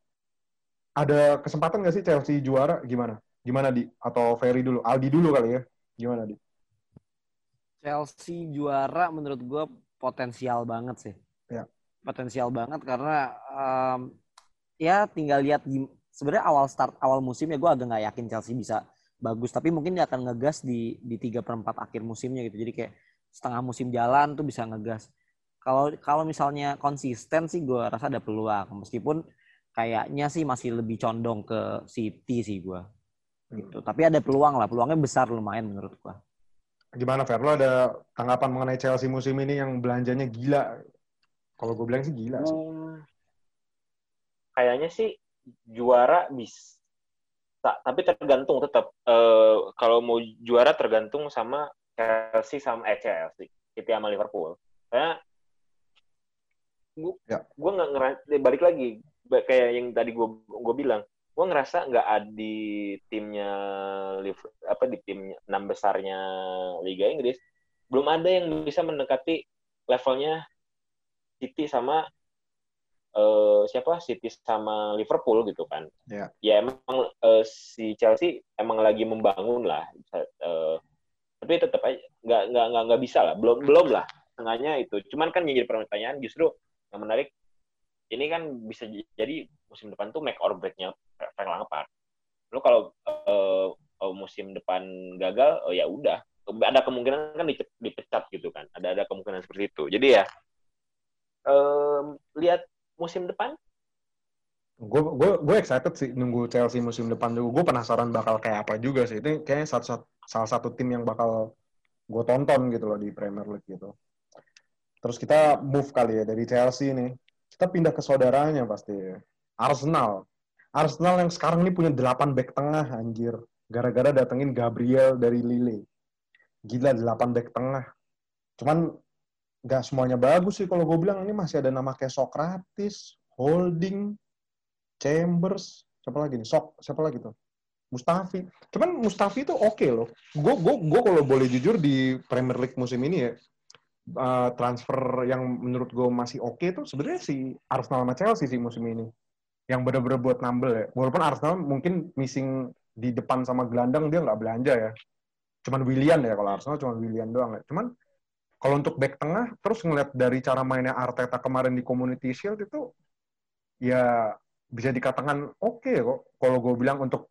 ada kesempatan nggak sih Chelsea juara? Gimana? Gimana di? Atau Ferry dulu? Aldi dulu kali ya? Gimana di? Chelsea juara menurut gue potensial banget sih. Ya. Potensial banget karena em, ya tinggal lihat sebenarnya awal start awal musim ya gue agak nggak yakin Chelsea bisa bagus tapi mungkin dia akan ngegas di di tiga perempat akhir musimnya gitu. Jadi kayak setengah musim jalan tuh bisa ngegas. Kalau kalau misalnya konsisten sih gue rasa ada peluang. Meskipun kayaknya sih masih lebih condong ke City sih gue gitu. Tapi ada peluang lah. Peluangnya besar lumayan menurut gue Gimana Fer? Lo ada tanggapan mengenai Chelsea musim ini yang belanjanya gila? Kalau gue bilang sih gila sih. Hmm, kayaknya sih juara bisa tapi tergantung tetap Eh, kalau mau juara tergantung sama Chelsea sama eh Chelsea City sama Liverpool karena gue Ya. gue nggak ngerasa balik lagi kayak yang tadi gue gue bilang gue ngerasa nggak ada di timnya apa di tim enam besarnya Liga Inggris belum ada yang bisa mendekati levelnya City sama eh, siapa City sama Liverpool gitu kan. Ya. Ya emang eh, si Chelsea emang lagi membangun lah. Eh, tapi tetap aja nggak nggak nggak nggak bisa lah. Belum belum lah. Tengahnya itu. Cuman kan yang jadi pertanyaan justru yang menarik ini kan bisa jadi musim depan tuh make or break-nya Frank Lampard. Lu kalau eh, musim depan gagal, oh ya udah. Ada kemungkinan kan dipecat gitu kan. Ada ada kemungkinan seperti itu. Jadi ya em, lihat musim depan? Gue excited sih nunggu Chelsea musim depan juga gue penasaran bakal kayak apa juga sih. Itu kayaknya satu, satu salah satu tim yang bakal gue tonton gitu loh di Premier League gitu. Terus kita move kali ya dari Chelsea nih. Kita pindah ke saudaranya pasti. Arsenal. Arsenal yang sekarang ini punya 8 back tengah anjir. Gara-gara datengin Gabriel dari Lille. Gila 8 back tengah. Cuman nggak semuanya bagus sih kalau gue bilang ini masih ada nama kayak Socrates, Holding, Chambers, siapa lagi nih? Sok, siapa lagi tuh? Mustafi. Cuman Mustafi itu oke loh. Gue gue gue kalau boleh jujur di Premier League musim ini ya eh, transfer yang menurut gue masih oke tuh sebenarnya si Arsenal sama Chelsea sih musim ini. Yang bener-bener buat nambel ya. Walaupun Arsenal mungkin missing di depan sama gelandang dia nggak belanja ya. Cuman Willian ya kalau Arsenal cuman Willian doang ya. Cuman kalau untuk back tengah terus ngeliat dari cara mainnya Arteta kemarin di Community Shield itu ya bisa dikatakan oke kok. Kalau gue bilang untuk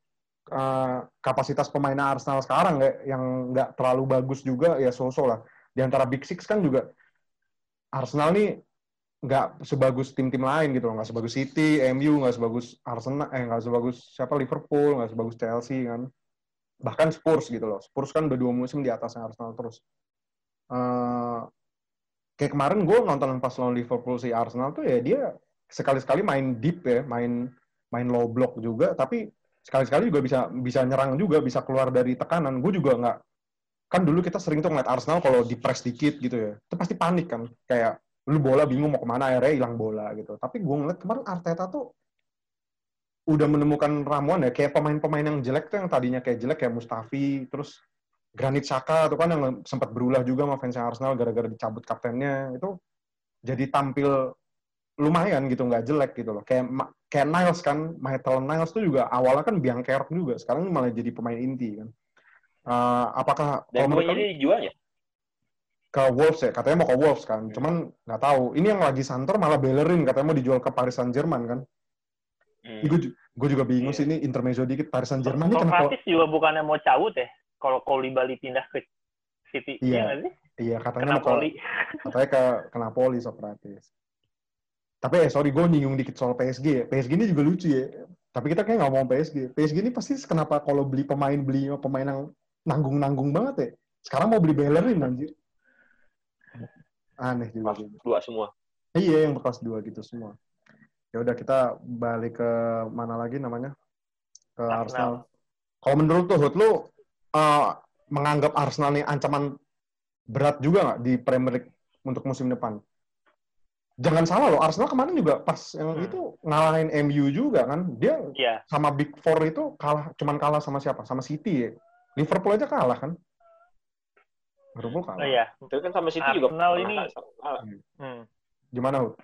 uh, kapasitas pemain Arsenal sekarang ya yang nggak terlalu bagus juga ya so-so lah. Di antara Big Six kan juga Arsenal nih nggak sebagus tim-tim lain gitu loh. Nggak sebagus City, MU nggak sebagus Arsenal eh nggak sebagus siapa Liverpool nggak sebagus Chelsea kan. Bahkan Spurs gitu loh. Spurs kan udah dua musim di atasnya Arsenal terus Eh, kayak kemarin gue nonton pas lawan Liverpool si Arsenal tuh ya dia sekali-sekali main deep ya, main main low block juga, tapi sekali-sekali juga bisa bisa nyerang juga, bisa keluar dari tekanan. Gue juga nggak kan dulu kita sering tuh ngeliat Arsenal kalau di press dikit gitu ya, itu pasti panik kan, kayak lu bola bingung mau ke mana akhirnya hilang bola gitu. Tapi gue ngeliat kemarin Arteta tuh udah menemukan ramuan ya, kayak pemain-pemain yang jelek tuh yang tadinya kayak jelek kayak Mustafi, terus Granit Xhaka tuh kan yang sempat berulah juga sama fans Arsenal gara-gara dicabut kaptennya. Itu jadi tampil lumayan gitu nggak jelek gitu loh. Kayak kayak Niles kan Maitland Niles tuh juga awalnya kan biang kerok juga sekarang malah jadi pemain inti kan. Eh, apakah dan kalau kamu ini dijual ya? Ke Wolves ya katanya mau ke Wolves kan cuman nggak tahu. Ini yang lagi santer malah Bellerin katanya mau dijual ke Paris Saint Germain kan. Hmm. gue juga bingung Iya. sih ini intermezzo dikit. Paris Saint Germain ini kenapa juga bukannya mau cabut ya kalau Koulibaly pindah ke City Iya. Iya iya katanya ke mau ke Napoli katanya ke, ke Napoli Socrates. Tapi eh sorry gue nyinggung dikit soal PSG ya. PSG ini juga lucu ya. Tapi kita kayak nggak mau PSG. PSG ini pasti kenapa kalau beli pemain beli pemain yang nanggung-nanggung banget ya. Sekarang mau beli Bellerin anjir. Aneh juga. Kelas gitu. dua semua Iya yang kelas 2 gitu semua. Ya udah kita balik ke mana lagi namanya? Ke Arsenal. Arsenal. Kalau menurut tuh lu uh, menganggap Arsenal nih ancaman berat juga nggak di Premier League untuk musim depan? Jangan salah loh, Arsenal kemarin juga pas yang Hmm. itu ngalahin MU juga kan. Dia Iya sama Big Four itu kalah, cuman kalah sama siapa? Sama City ya. Liverpool aja kalah kan? Liverpool kalah. oh iya Tapi kan sama City juga Arsenal ini- kalah. hmm. Gimana Hud?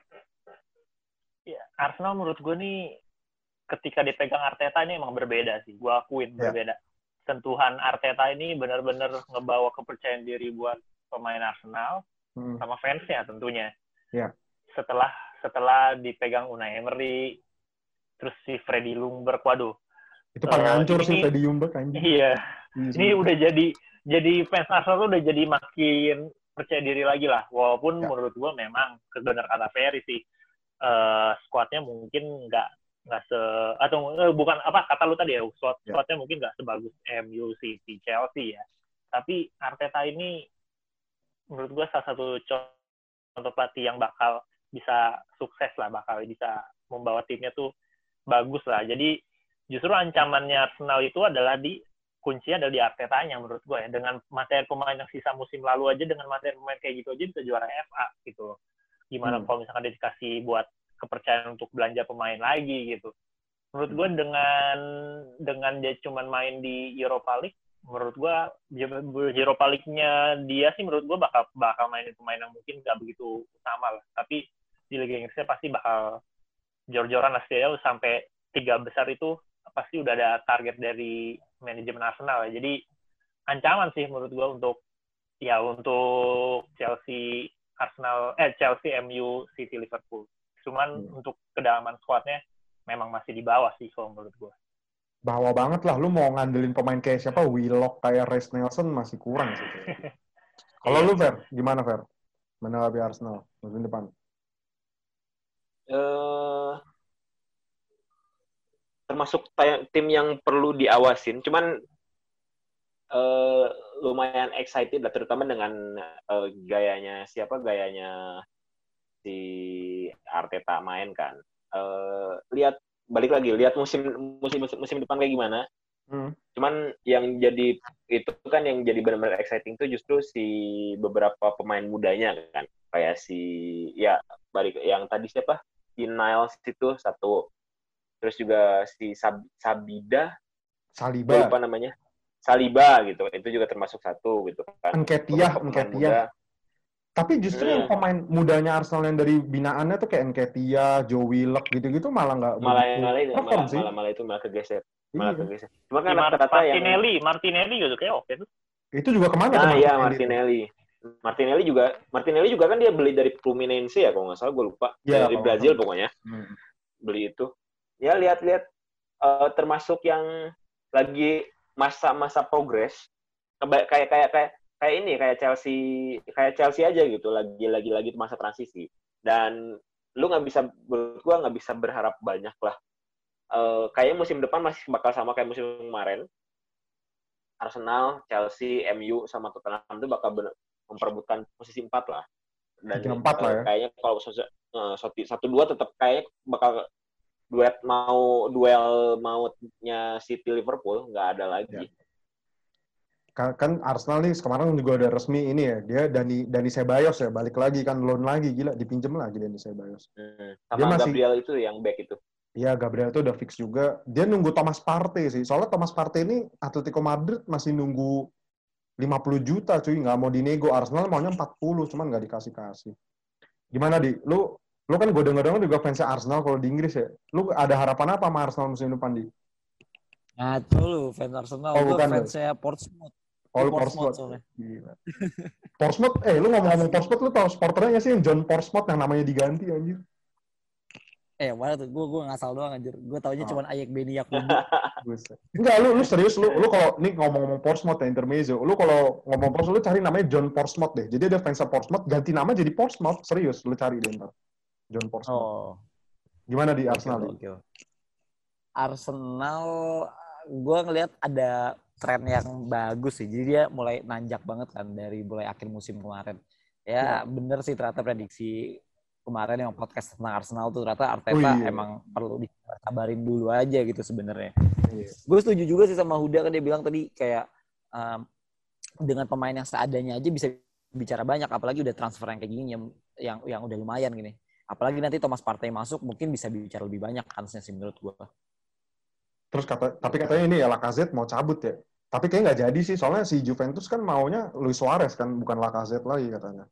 Ya, Arsenal menurut gue nih ketika dipegang Arteta ini emang berbeda sih. Gue akuin Ya. berbeda. Sentuhan Arteta ini benar-benar ngebawa kepercayaan diri buat pemain Arsenal Hmm. sama fansnya tentunya. Ya. Setelah setelah dipegang Unai Emery, terus si Freddy Ljungberg, waduh. Itu paling Eh, hancur sih Teddy Jumberg anjing. Iya, Iya, ini udah jadi jadi fans Arsenal tuh udah jadi makin percaya diri lagi lah. Walaupun Ya. menurut gua memang kebenar kata Ferry sih eh squadnya mungkin nggak nggak se atau eh, bukan apa kata lu tadi ya Ya. squadnya mungkin nggak sebagus MU, City, Chelsea ya. Tapi Arteta ini menurut gua salah satu contoh pelatih yang bakal bisa sukses lah, bakal bisa membawa timnya tuh bagus lah. Jadi justru ancamannya Arsenal itu adalah di kuncinya adalah di Artetanya menurut gue ya dengan materi pemain yang sisa musim lalu aja dengan materi pemain kayak gitu aja bisa juara FA gitu loh. Gimana Hmm. kalau misalkan dia dikasih buat kepercayaan untuk belanja pemain lagi gitu. Menurut gue dengan dengan dia cuman main di Europa League, menurut gue Europa League-nya dia sih menurut gue bakal bakal mainin pemain yang mungkin nggak begitu utama lah. Tapi di Liga Inggrisnya pasti bakal jor-joran lah setidaknya sampai tiga besar itu pasti udah ada target dari manajemen Arsenal ya. Jadi ancaman sih menurut gue untuk ya untuk Chelsea Arsenal eh Chelsea MU City Liverpool. Cuman Hmm. untuk kedalaman squadnya memang masih di bawah sih kalau menurut gue. Bawa banget lah. Lu mau ngandelin pemain kayak siapa? Willock, kayak Reece Nelson masih kurang sih. *laughs* Kalau lu, Fer, gimana, Fer? Menanggapi Arsenal musim depan? eh termasuk tim yang perlu diawasin. Cuman eh lumayan excited lah, terutama dengan eh, gayanya siapa gayanya si Arteta main kan. Eh lihat balik lagi, lihat musim musim musim depan kayak gimana. Hmm. Cuman yang jadi itu kan yang jadi benar-benar exciting tuh justru si beberapa pemain mudanya kan. Kayak si ya balik yang tadi siapa? Si Niles itu satu. Terus juga si Sab- Sabida, Saliba, lupa namanya. Saliba gitu. Itu juga termasuk satu gitu kan. Nketiah, Beberapa pemain Nketiah. muda. Tapi justru yang Hmm. pemain mudanya Arsenal yang dari binaannya tuh kayak Nketiah, Joe Willock gitu-gitu malah nggak Malah malah, itu- perform malah, sih. malah, malah itu malah kegeser. Malah Iya. kegeser. Cuma kan Mar- rata-rata yang Martinelli, Martinelli gitu kayak oke tuh. Itu juga ke mana? tuh Nah, iya Martinelli? Martinelli. Juga Martinelli juga kan dia beli dari Fluminense ya kalau nggak salah gue lupa. Iya, dari Brazil nggak pokoknya Hmm. beli itu. Ya lihat-lihat eh, termasuk yang lagi masa-masa progres kayak kayak kayak kayak ini kayak Chelsea kayak Chelsea aja gitu lagi lagi lagi masa transisi dan lu nggak bisa menurut gua nggak bisa berharap banyak lah Eh, kayaknya musim depan masih bakal sama kayak musim kemarin Arsenal, Chelsea, MU sama Tottenham itu bakal bener- memperebutkan posisi empat lah. Dan empat lah eh, ya. kayaknya kalau sose- eh, satu satu dua tetap kayak bakal duet mau duel mautnya City Liverpool nggak ada lagi. Ya. Kan, kan Arsenal nih kemarin juga udah resmi ini ya, dia Dani Dani Ceballos ya, balik lagi kan loan lagi gila, dipinjem lagi Dani Ceballos. Hmm. Dia Sama masih- Gabriel itu yang back itu. Iya, Gabriel itu udah fix juga. Dia nunggu Thomas Partey sih. Soalnya Thomas Partey ini Atletico Madrid masih nunggu 50 juta cuy, nggak mau dinego. Arsenal maunya 40, cuman nggak dikasih-kasih. Gimana, Di? Lu lu kan gue denger-denger juga fansnya Arsenal kalau di Inggris ya. Lu ada harapan apa sama Arsenal musim depan, Di? Ngaco lu, fans Arsenal. Oh, Gue bukan, fansnya Portsmouth. Oh, lu Portsmouth Portsmouth. soalnya. Gila. Portsmouth, eh lu ngomong-ngomong Portsmouth, lu tau sporternya sih yang John Portsmouth yang namanya diganti anjir? Eh, mana tuh? Gue gue ngasal doang anjir. Gue taunya Oh. cuma Ayek Beni Yakubu. *laughs* Enggak, lu lu serius lu lu kalau nih ngomong-ngomong Portsmouth ya intermezzo, lu kalau ngomong Portsmouth lu cari namanya John Portsmouth deh. Jadi ada fansnya Portsmouth ganti nama jadi Portsmouth, serius lu cari deh ntar. John Portsmouth. Oh. Gimana di Arsenal? Di? oke. Arsenal gue ngelihat ada tren yang bagus sih. Jadi dia mulai nanjak banget kan dari mulai akhir musim kemarin. Ya, bener sih ternyata prediksi kemarin yang podcast tentang Arsenal tuh ternyata Arteta Oh, iya. emang perlu dikabarin dulu aja gitu sebenarnya. Iya. Gue setuju juga sih sama Huda kan dia bilang tadi kayak um, dengan pemain yang seadanya aja bisa bicara banyak apalagi udah transfer yang kayak gini yang yang, yang udah lumayan gini. Apalagi nanti Thomas Partey masuk mungkin bisa bicara lebih banyak kansnya sih menurut gue. Terus kata tapi katanya ini ya Lacazette mau cabut ya. Tapi kayaknya nggak jadi sih, soalnya si Juventus kan maunya Luis Suarez kan, bukan Lacazette lagi katanya.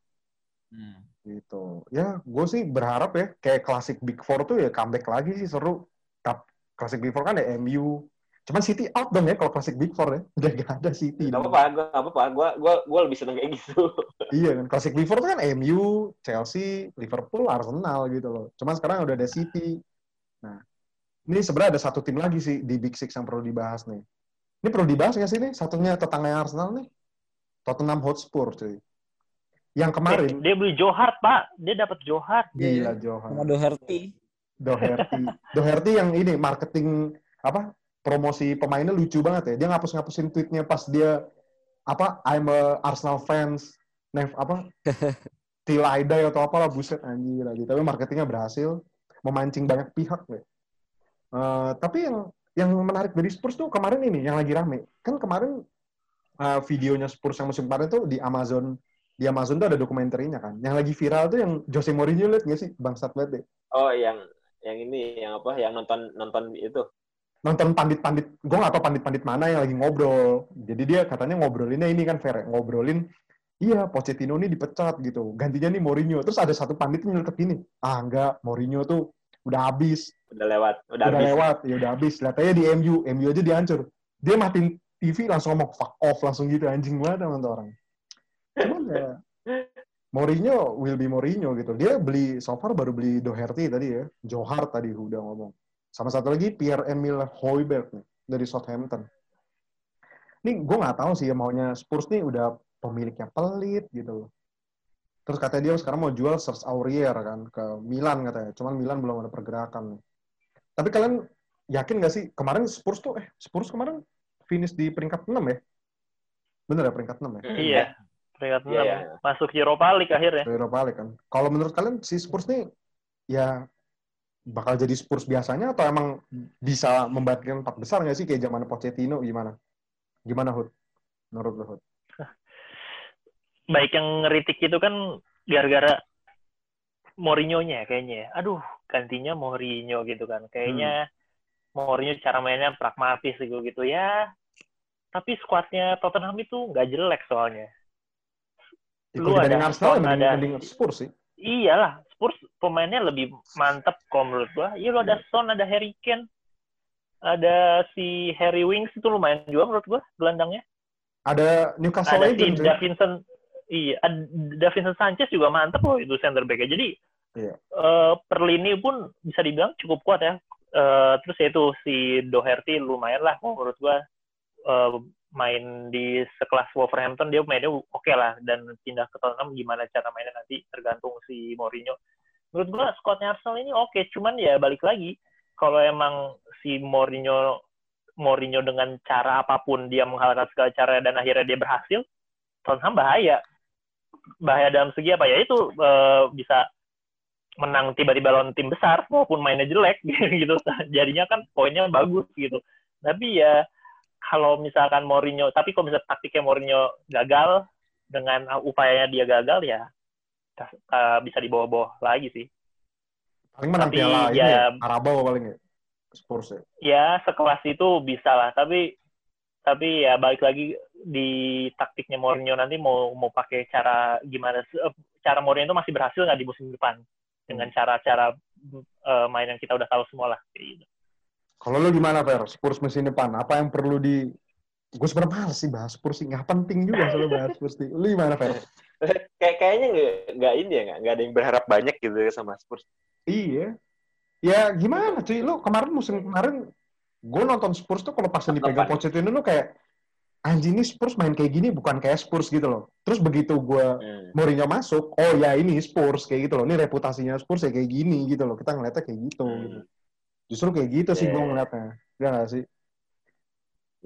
Hmm. Gitu. Ya, gue sih berharap ya, kayak klasik Big Four tuh ya comeback lagi sih seru. Kap- Klasik Big Four kan ya MU. Cuman City out dong ya kalau klasik Big Four ya. *laughs* Udah gak ada City. Gak apa-apa, gue gak apa-apa. Gue gua, gua lebih seneng kayak gitu. *laughs* Iya kan, klasik Big Four tuh kan MU, Chelsea, Liverpool, Arsenal gitu loh. Cuman sekarang udah ada City. Nah, ini sebenarnya ada satu tim lagi sih di Big Six yang perlu dibahas nih. Ini perlu dibahas nggak sih nih? Satunya tetangganya Arsenal nih. Tottenham Hotspur cuy. Yang kemarin, dia beli Johart, Pak. Dia dapat Johart. gila Sama Johan. Doherty. Doherty. *laughs* Doherty yang ini marketing apa promosi pemainnya lucu banget ya. Dia ngapus-ngapusin tweetnya pas dia apa I'm a Arsenal fans, Nev apa *laughs* till I die atau apalah buset anjir lagi. Tapi marketingnya berhasil memancing banyak pihak ya. Eh, tapi yang yang menarik dari Spurs tuh kemarin ini yang lagi rame. Kan kemarin eh, videonya Spurs yang musim kemarin tuh di Amazon di Amazon tuh ada dokumenterinya kan. Yang lagi viral tuh yang Jose Mourinho liat nggak sih? Bangsat banget deh. Oh, yang yang ini, yang apa? Yang nonton nonton itu. nonton pandit-pandit, gue gak tau pandit-pandit mana yang lagi ngobrol. Jadi dia katanya ngobrolinnya ini kan ya, ngobrolin, iya Pochettino ini dipecat gitu, gantinya nih Mourinho. Terus ada satu pandit yang gini, ah enggak, Mourinho tuh udah habis, Udah lewat, udah, udah, habis. lewat, ya udah habis. Lihat aja di MU, MU aja dihancur. Dia matiin TV langsung ngomong fuck off langsung gitu anjing banget sama orang. Cuman ya *laughs* Mourinho will be Mourinho gitu. Dia beli so far baru beli Doherty tadi ya, Johar tadi udah ngomong. Sama satu lagi Pierre Emil Hoiberg nih dari Southampton. Nih gue nggak tahu sih ya maunya Spurs nih udah pemiliknya pelit gitu. Terus katanya dia sekarang mau jual Serge Aurier kan ke Milan katanya. Cuman Milan belum ada pergerakan nih. Tapi kalian yakin gak sih kemarin Spurs tuh eh Spurs kemarin finish di peringkat 6 ya? Bener ya peringkat 6 ya? Hmm. Iya. Peringkat Iya, 6. iya. Masuk Europa League akhirnya. Europa League kan. Kalau menurut kalian si Spurs nih ya bakal jadi Spurs biasanya atau emang bisa membangkitkan empat besar nggak sih kayak zaman Pochettino gimana? Gimana Hud? Menurut lo Hud? Baik yang ngeritik itu kan gara-gara Mourinho-nya ya kayaknya ya. Aduh, gantinya Mourinho gitu kan. Kayaknya Mourinho cara mainnya pragmatis gitu gitu ya. Tapi skuadnya Tottenham itu nggak jelek soalnya. Ya, Lu ada Arsenal mending, ada- Spurs sih. Iyalah, Spurs pemainnya lebih mantep kalau menurut gua. Iya lu ada Son, ada Harry Kane, ada si Harry Wings itu lumayan juga menurut gua gelandangnya. Ada Newcastle ada si Legends ya. Davinson, iya, Davinson Sanchez juga mantep loh itu center back Jadi Iya. eh, per lini pun bisa dibilang cukup kuat ya. Eh, terus ya itu si Doherty lumayan lah menurut gua eh, main di sekelas Wolverhampton dia mainnya oke lah dan pindah ke Tottenham gimana cara mainnya nanti tergantung si Mourinho. Menurut gua squadnya Arsenal ini oke, cuman ya balik lagi kalau emang si Mourinho Mourinho dengan cara apa pun dia menghalalkan segala cara dan akhirnya dia berhasil, Tottenham bahaya. Bahaya dalam segi apa ya itu eh, bisa menang tiba-tiba lawan tim besar walaupun mainnya jelek *laughs* gitu. Jadinya kan poinnya bagus gitu. Tapi ya kalau misalkan Mourinho, tapi kalau misalnya taktiknya Mourinho gagal dengan upayanya dia gagal ya eh, bisa dibawa-bawa lagi sih. Paling menang Tapi piala ini ya- ya, Carabao paling ya. Spurs ya. ya sekelas itu bisa lah tapi tapi ya balik lagi di taktiknya Mourinho nanti mau mau pakai cara gimana eh, cara Mourinho itu masih berhasil nggak di musim depan dengan cara-cara eh, main yang kita udah tahu semua lah kayak gitu. Kalau lo gimana, Fer? Spurs musim depan, apa yang perlu di... Gue sebenarnya males sih bahas Spurs sih. Nggak penting juga soalnya bahas Spurs. sih. Lo gimana, Fer? *laughs* Kayak kayaknya nggak nggak ini ya nggak ada yang berharap banyak gitu ya sama Spurs. Iya. Ya gimana cuy, lo kemarin musim kemarin gue nonton Spurs tuh kalau pas yang dipegang? Pochettino lo kayak anjing ini Spurs main kayak gini bukan kayak Spurs gitu loh. Terus begitu gue Hmm. Mourinho masuk, oh ya ini Spurs kayak gitu loh. Ini reputasinya Spurs ya kayak gini gitu loh. Kita ngeliatnya kayak gitu. Hmm. gitu. Justru kayak gitu sih gue ngeliatnya. Ya nggak sih?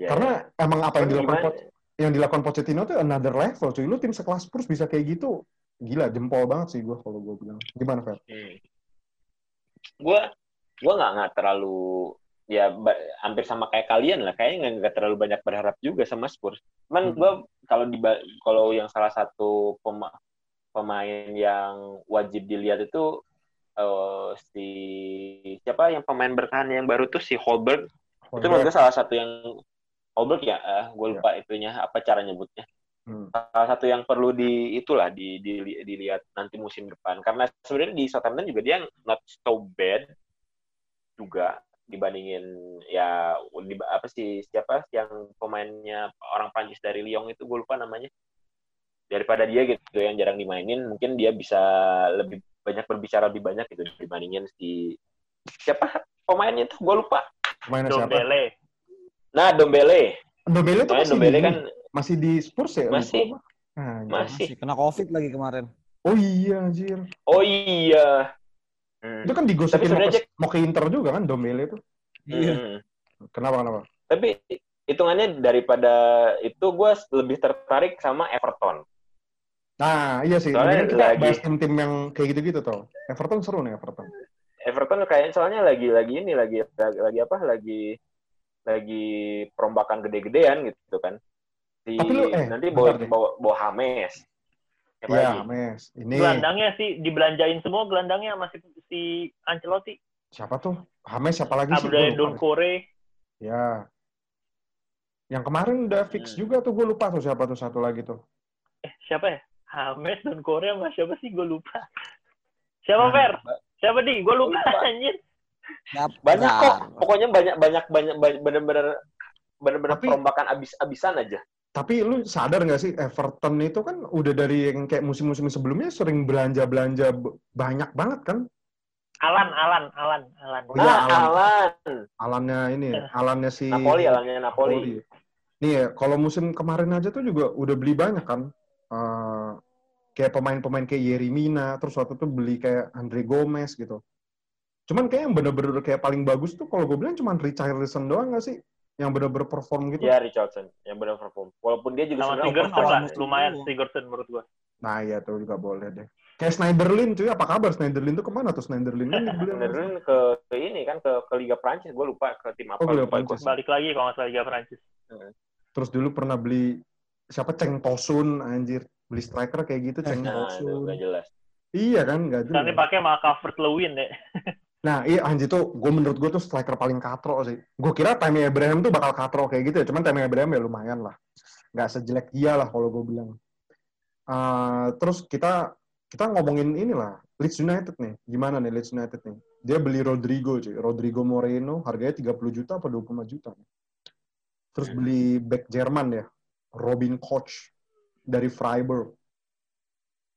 Ya, Karena emang apa yang dilakukan Poch- yang dilakukan Pochettino tuh another level cuy. Lu tim sekelas Spurs bisa kayak gitu. Gila, jempol banget sih gue kalau gue bilang. Gimana, Fer? Hmm. Gue gue nggak nggak terlalu ya hampir sama kayak kalian lah. Kayaknya nggak- terlalu banyak berharap juga sama Spurs. Cuman Hmm. gue kalau di kalau yang salah satu pema- pemain yang wajib dilihat itu eh, si siapa yang pemain bertahan yang baru tuh si Holberg itu menurut gue salah satu yang Holberg ya? Eh, gue lupa itunya apa cara nyebutnya. Hmm. salah satu yang perlu di itulah di, di- dilihat nanti musim depan. Karena sebenarnya di Southampton juga dia not so bad juga dibandingin ya di, apa sih siapa yang pemainnya orang Prancis dari Lyon itu gue lupa namanya daripada dia gitu yang jarang dimainin mungkin dia bisa lebih banyak berbicara lebih banyak gitu dibandingin si siapa pemainnya tuh gue lupa Mainnya siapa? Dombele. nah Dombele Dombele tuh masih Dombele di, kan masih di Spurs ya? Masih. Lupa gua. Ah, masih Masih kena covid lagi kemarin. Oh iya anjir. oh iya Hmm. Itu kan digosipin mau mau ke Inter juga kan Dombele itu. Iya. Hmm. Kenapa kenapa? Tapi hitungannya daripada itu gue lebih tertarik sama Everton. Nah, iya sih. Soalnya kita lagi- bahas tim-tim yang kayak gitu-gitu tuh. Everton seru nih Everton. Everton kayaknya soalnya lagi lagi ini lagi lagi, lagi apa? Lagi lagi perombakan gede-gedean gitu kan. Si, Tapi lu- eh, nanti bawa, deh. bawa, bawa Hames. Siapa Iya, lagi? Mes. Ini Gelandangnya sih dibelanjain semua gelandangnya masih si Ancelotti. siapa tuh? Hames siapa lagi sih? Abdul Don deh. Kore. Ya. Yang kemarin udah fix Hmm. juga tuh gue lupa tuh siapa tuh satu lagi tuh. Eh, siapa ya? Hames Don Kore sama siapa sih? Gue lupa. Siapa, Nah, Fer? Siapa, Di? Gue lupa, Lupa. anjir. Banyak kok. Daftar. Pokoknya banyak banyak banyak banyak- bener-bener bener-bener Tapi- perombakan abis-abisan aja. Tapi lu sadar nggak sih Everton itu kan udah dari yang kayak musim-musim sebelumnya sering belanja-belanja banyak banget kan? Alan, Alan, Alan, Alan. Oh iya, ah, Alan. Alan. Alannya ini, ya, alannya si Napoli, Alannya Napoli. Napoli. Nih ya, kalau musim kemarin aja tuh juga udah beli banyak kan. Eh, kayak pemain-pemain kayak Yerimina, terus waktu itu beli kayak Andre Gomez gitu. Cuman kayak yang bener-bener kayak paling bagus tuh kalau gue bilang cuman Richarlison doang gak sih? Yang bener-bener perform gitu. Ya Richardson yang benar perform. Walaupun dia juga Sama Sigurdsson awal lah, musim lumayan. Sigurdsson menurut gua. Nah iya tuh juga boleh deh. Kayak Snyderlin cuy, apa kabar Snyderlin tuh ke mana tuh Snyderlin? *laughs* Benerin ke, ke ini kan ke, ke Liga Prancis. Gue lupa ke tim apa. Oh, Liga lupa Prancis. gua. Balik lagi kalau nggak salah Liga Prancis. Terus dulu pernah beli siapa Ceng Tosun anjir. Beli striker kayak gitu Ceng Nah, Tosun. gak jelas. Iya kan, gak Sekarang jelas. dipakai sama Calvert Lewin deh. *laughs* Nah, iya anjir tuh, gue menurut gue tuh striker paling katro sih. Gue kira Tammy Abraham tuh bakal katro kayak gitu ya, cuman Tammy Abraham ya lumayan lah. Nggak sejelek dia lah kalau gue bilang. Eh, terus kita kita ngomongin inilah, Leeds United nih. Gimana nih Leeds United nih? Dia beli Rodrigo cuy, Rodrigo Moreno, harganya 30 juta apa 25 juta. Terus beli back Jerman ya, Robin Koch dari Freiburg.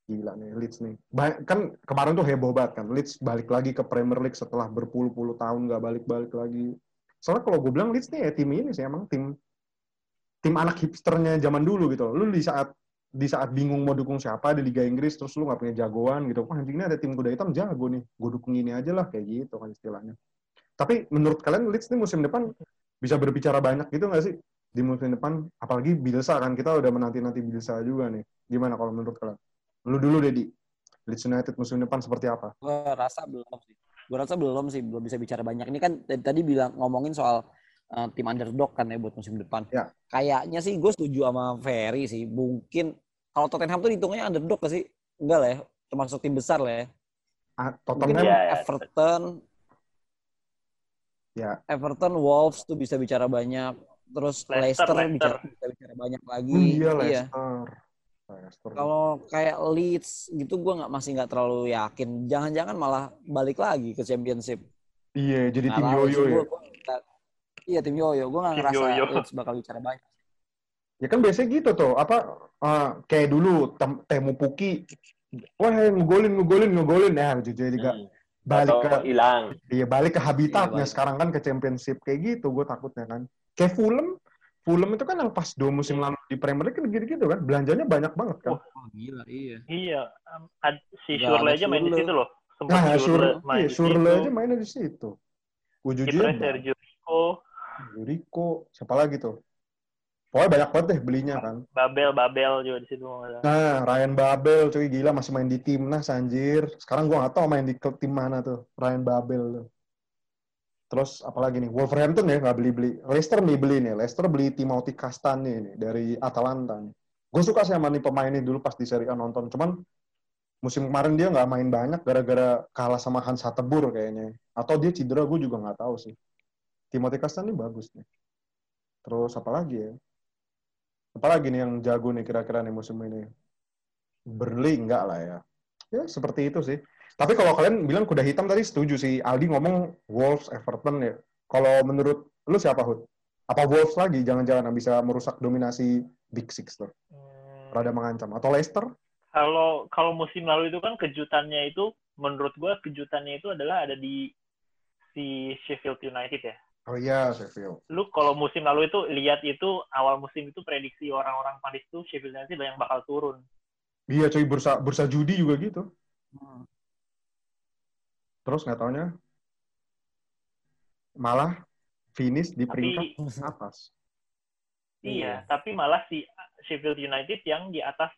Gila nih Leeds nih. Ba- kan kemarin tuh heboh banget kan. Leeds balik lagi ke Premier League setelah berpuluh-puluh tahun nggak balik-balik lagi. Soalnya kalau gue bilang Leeds nih ya tim ini sih emang tim tim anak hipsternya zaman dulu gitu. Lu di saat di saat bingung mau dukung siapa di Liga Inggris terus lu nggak punya jagoan gitu. Wah ini ada tim kuda hitam jago nih. Gue dukung ini aja lah kayak gitu kan istilahnya. Tapi menurut kalian Leeds nih musim depan bisa berbicara banyak gitu nggak sih di musim depan? Apalagi Bilsa kan kita udah menanti-nanti Bilsa juga nih. Gimana kalau menurut kalian? Lu dulu Dedi. Leeds United musim depan seperti apa? Gue rasa belum sih. Gue rasa belum sih, belum bisa bicara banyak. Ini kan tadi, tadi bilang ngomongin soal uh, tim underdog kan ya buat musim depan. Ya. Kayaknya sih gue setuju sama Ferry sih. Mungkin kalau Tottenham tuh hitungnya underdog gak sih? Enggak lah ya. Termasuk tim besar lah ya. Ah, Tottenham Iya, ya. Everton, ya Everton, Wolves tuh bisa bicara banyak. Terus Leicester, Leicester, Leicester. Bicara, bisa bicara banyak lagi. Oh iya Leicester. Leicester. Kalau kayak Leeds gitu gue nggak masih nggak terlalu yakin. Jangan-jangan malah balik lagi ke Championship. Iya, jadi Nggak tim yoyo ya. gua- gua nggak- Iya tim yoyo. Gue nggak ngerasa yoyo. Leeds bakal bicara banyak. Ya kan biasanya gitu tuh, apa eh, kayak dulu tem Temu Puki, wah ngegolin ngegolin ngegolin ya jadi juga Hmm. balik ke Atau hilang. iya balik ke habitatnya Iya, balik. sekarang kan ke championship kayak gitu gue takutnya kan. Kayak Fulham, Fulham itu kan yang pas dua musim lalu di Premier League kan gitu-gitu kan, belanjanya banyak banget kan. Oh gila iya. Iya, um, ad- si Shurley ada aja main di situ loh. Sempat Nah, Schürrle Sur, main iya, di Surle situ. aja mainnya di situ. Ujujnya Kipernya Sergio Rico, Rico, siapa lagi tuh? Pokoknya banyak banget deh belinya kan. Babel, Babel juga di situ. Nah, Ryan Babel, cuy gila masih main di timnas anjir. Sekarang gua nggak tahu main di klub tim mana tuh, Ryan Babel tuh. Terus apalagi nih, Wolverhampton ya nggak beli-beli. Leicester nih beli nih, Leicester beli Timothy Castagna nih dari Atalanta nih. Gue suka sih sama nih pemain ini dulu pas di Serie A nonton, cuman musim kemarin dia nggak main banyak gara-gara kalah sama Hans Hatebur kayaknya. Atau dia cedera, gue juga nggak tahu sih. Timothy Castagna ini bagus nih. Terus apa lagi ya? Apalagi nih yang jago nih kira-kira nih musim ini? Burnley enggak lah ya. Ya seperti itu sih. Tapi kalau kalian bilang kuda hitam tadi setuju sih. Aldi ngomong Wolves, Everton ya. Kalau menurut lu siapa Hud? Apa Wolves lagi? Jangan-jangan yang bisa merusak dominasi Big Six tuh. Hmm, Rada mengancam. Atau Leicester? Kalau kalau musim lalu itu kan kejutannya itu menurut gua kejutannya itu adalah ada di si Sheffield United ya. Oh iya, Sheffield. Lu kalau musim lalu itu lihat itu awal musim itu prediksi orang-orang Paris tuh Sheffield United yang bakal turun. Iya cuy, bursa, bursa judi juga gitu. Hmm. Terus nggak taunya malah finish di Tapi peringkat atas. iya, tapi malah si Sheffield United yang di atas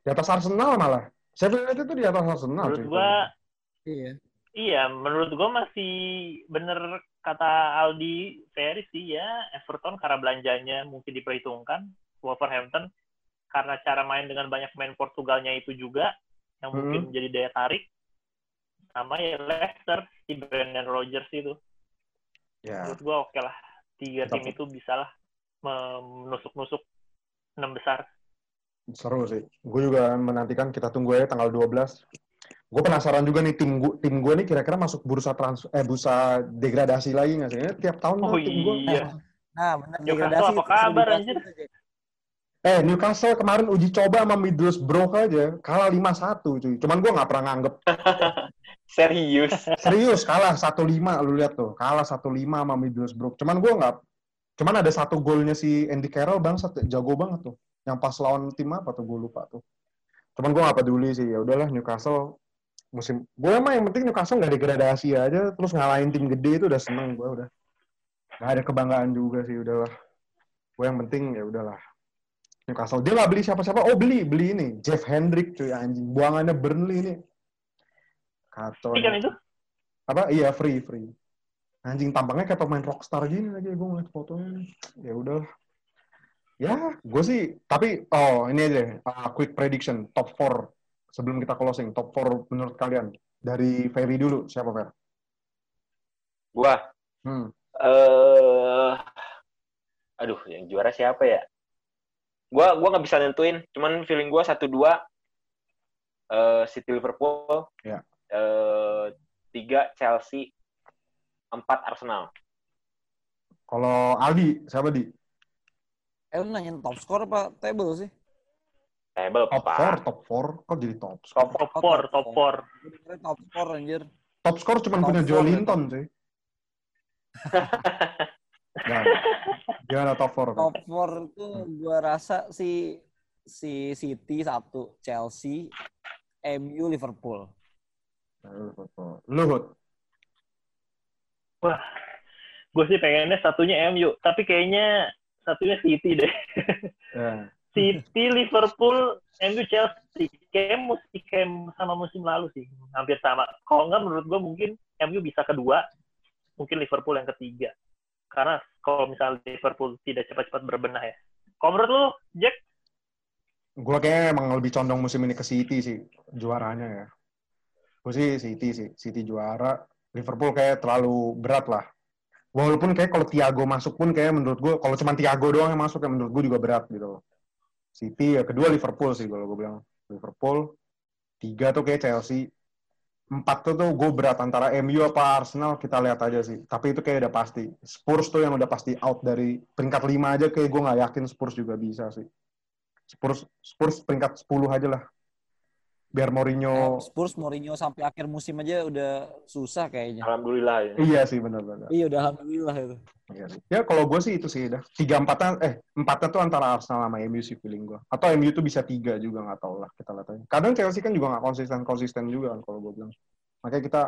Di atas Arsenal malah. Sheffield United itu di atas Arsenal. menurut gua Iya. Iya, menurut gue masih bener kata Aldi Ferry sih ya, Everton karena belanjanya mungkin diperhitungkan, Wolverhampton karena cara main dengan banyak pemain Portugalnya itu juga yang Hmm. mungkin menjadi daya tarik, sama ya Leicester si Brendan Rodgers itu. Ya. Menurut gue oke lah, tiga Tetap. tim itu bisa lah menusuk-nusuk enam besar. Seru sih. Gue juga menantikan kita tunggu ya tanggal 12. gue penasaran juga nih tim gue tim gue nih kira-kira masuk bursa trans eh bursa degradasi lagi nggak sih? Ini tiap tahun Oh tuh tim gue. iya. Nah, benar degradasi apa kabar, anjir? Eh Newcastle kemarin uji coba sama Middlesbrough aja kalah 5-1 cuy. Cuman gue nggak pernah nganggep *laughs* Serius. serius kalah 1-5 lu lihat tuh kalah 1-5 sama Middlesbrough. Cuman gue nggak cuman ada satu golnya si Andy Carroll bang jago banget tuh. Yang pas lawan tim apa tuh gue lupa tuh. Cuman gue nggak peduli sih ya udahlah Newcastle musim gue mah yang penting Newcastle nggak degradasi aja terus ngalahin tim gede itu udah seneng gue udah nggak ada kebanggaan juga sih udahlah gue yang penting ya udahlah Newcastle. Dia nggak beli siapa-siapa. Oh beli beli ini. Jeff Hendrick cuy anjing. Buangannya Burnley ini. Kacau. Ini kan itu? apa? Iya free free. Anjing tampangnya kayak pemain rockstar gini lagi. Gue ngeliat fotonya ya udah ya gue sih tapi oh ini aja uh, quick prediction. Top 4 sebelum kita closing top 4 menurut kalian. Dari Ferry dulu siapa Fer? Gua. Hmm. eh aduh, yang juara siapa ya? Gua gua nggak bisa nentuin, cuman feeling gua satu dua eh City Liverpool, Ya. eh tiga Chelsea, empat Arsenal. Kalau Aldi siapa di? Eh, lu nanyain top score apa table sih? Table Top Pak. 4, top 4 kok jadi top Top score? Top 4, top 4. Gue dengerin top score anjir. Top score cuma punya four, Joe. Linton sih. *laughs* Nah, gimana top 4? Top 4 itu gua rasa si si City satu, Chelsea, MU, Liverpool. Luhut. Gue sih pengennya satunya MU, tapi kayaknya satunya City deh. Ya. *laughs* City, Liverpool, MU, Chelsea. Kayak mesti kayak sama musim lalu sih. Hampir sama. Kalau nggak menurut gue mungkin MU bisa kedua, mungkin Liverpool yang ketiga. Karena kalau misalnya Liverpool tidak cepat-cepat berbenah ya. Kalau menurut lu, Jack? Gue kayaknya emang lebih condong musim ini ke City sih juaranya ya. Gue sih City sih, City juara. Liverpool kayak terlalu berat lah. Walaupun kayak kalau Thiago masuk pun kayak menurut gue, kalau cuma Thiago doang yang masuk ya menurut gue juga berat gitu loh. City ya kedua Liverpool sih kalau gue bilang. Liverpool, tiga tuh kayak Chelsea, empat tuh tuh gue berat antara MU apa Arsenal kita lihat aja sih. Tapi itu kayak udah pasti. Spurs tuh yang udah pasti out dari peringkat lima aja kayak gue nggak yakin Spurs juga bisa sih. Spurs Spurs peringkat 10 aja lah. Biar Mourinho Spurs Mourinho sampai akhir musim aja udah susah kayaknya. Alhamdulillah ya. iya sih benar-benar. Iya udah alhamdulillah itu. Iya sih. Ya kalau gue sih itu sih udah tiga empatnya eh empatnya tuh antara Arsenal sama MU sih feeling gue. Atau MU tuh bisa tiga juga nggak tahu lah kita lihat aja. Kadang Chelsea kan juga nggak konsisten konsisten juga kan kalau gue bilang. Makanya kita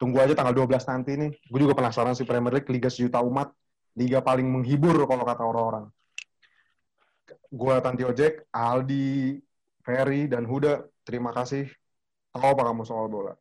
tunggu aja tanggal 12 nanti nih. Gue juga penasaran sih Premier League Liga sejuta umat, liga paling menghibur kalau kata orang-orang. Gue Tanti Ojek, Aldi, Ferry dan Huda. Terima kasih. Tahu apa kamu soal bola?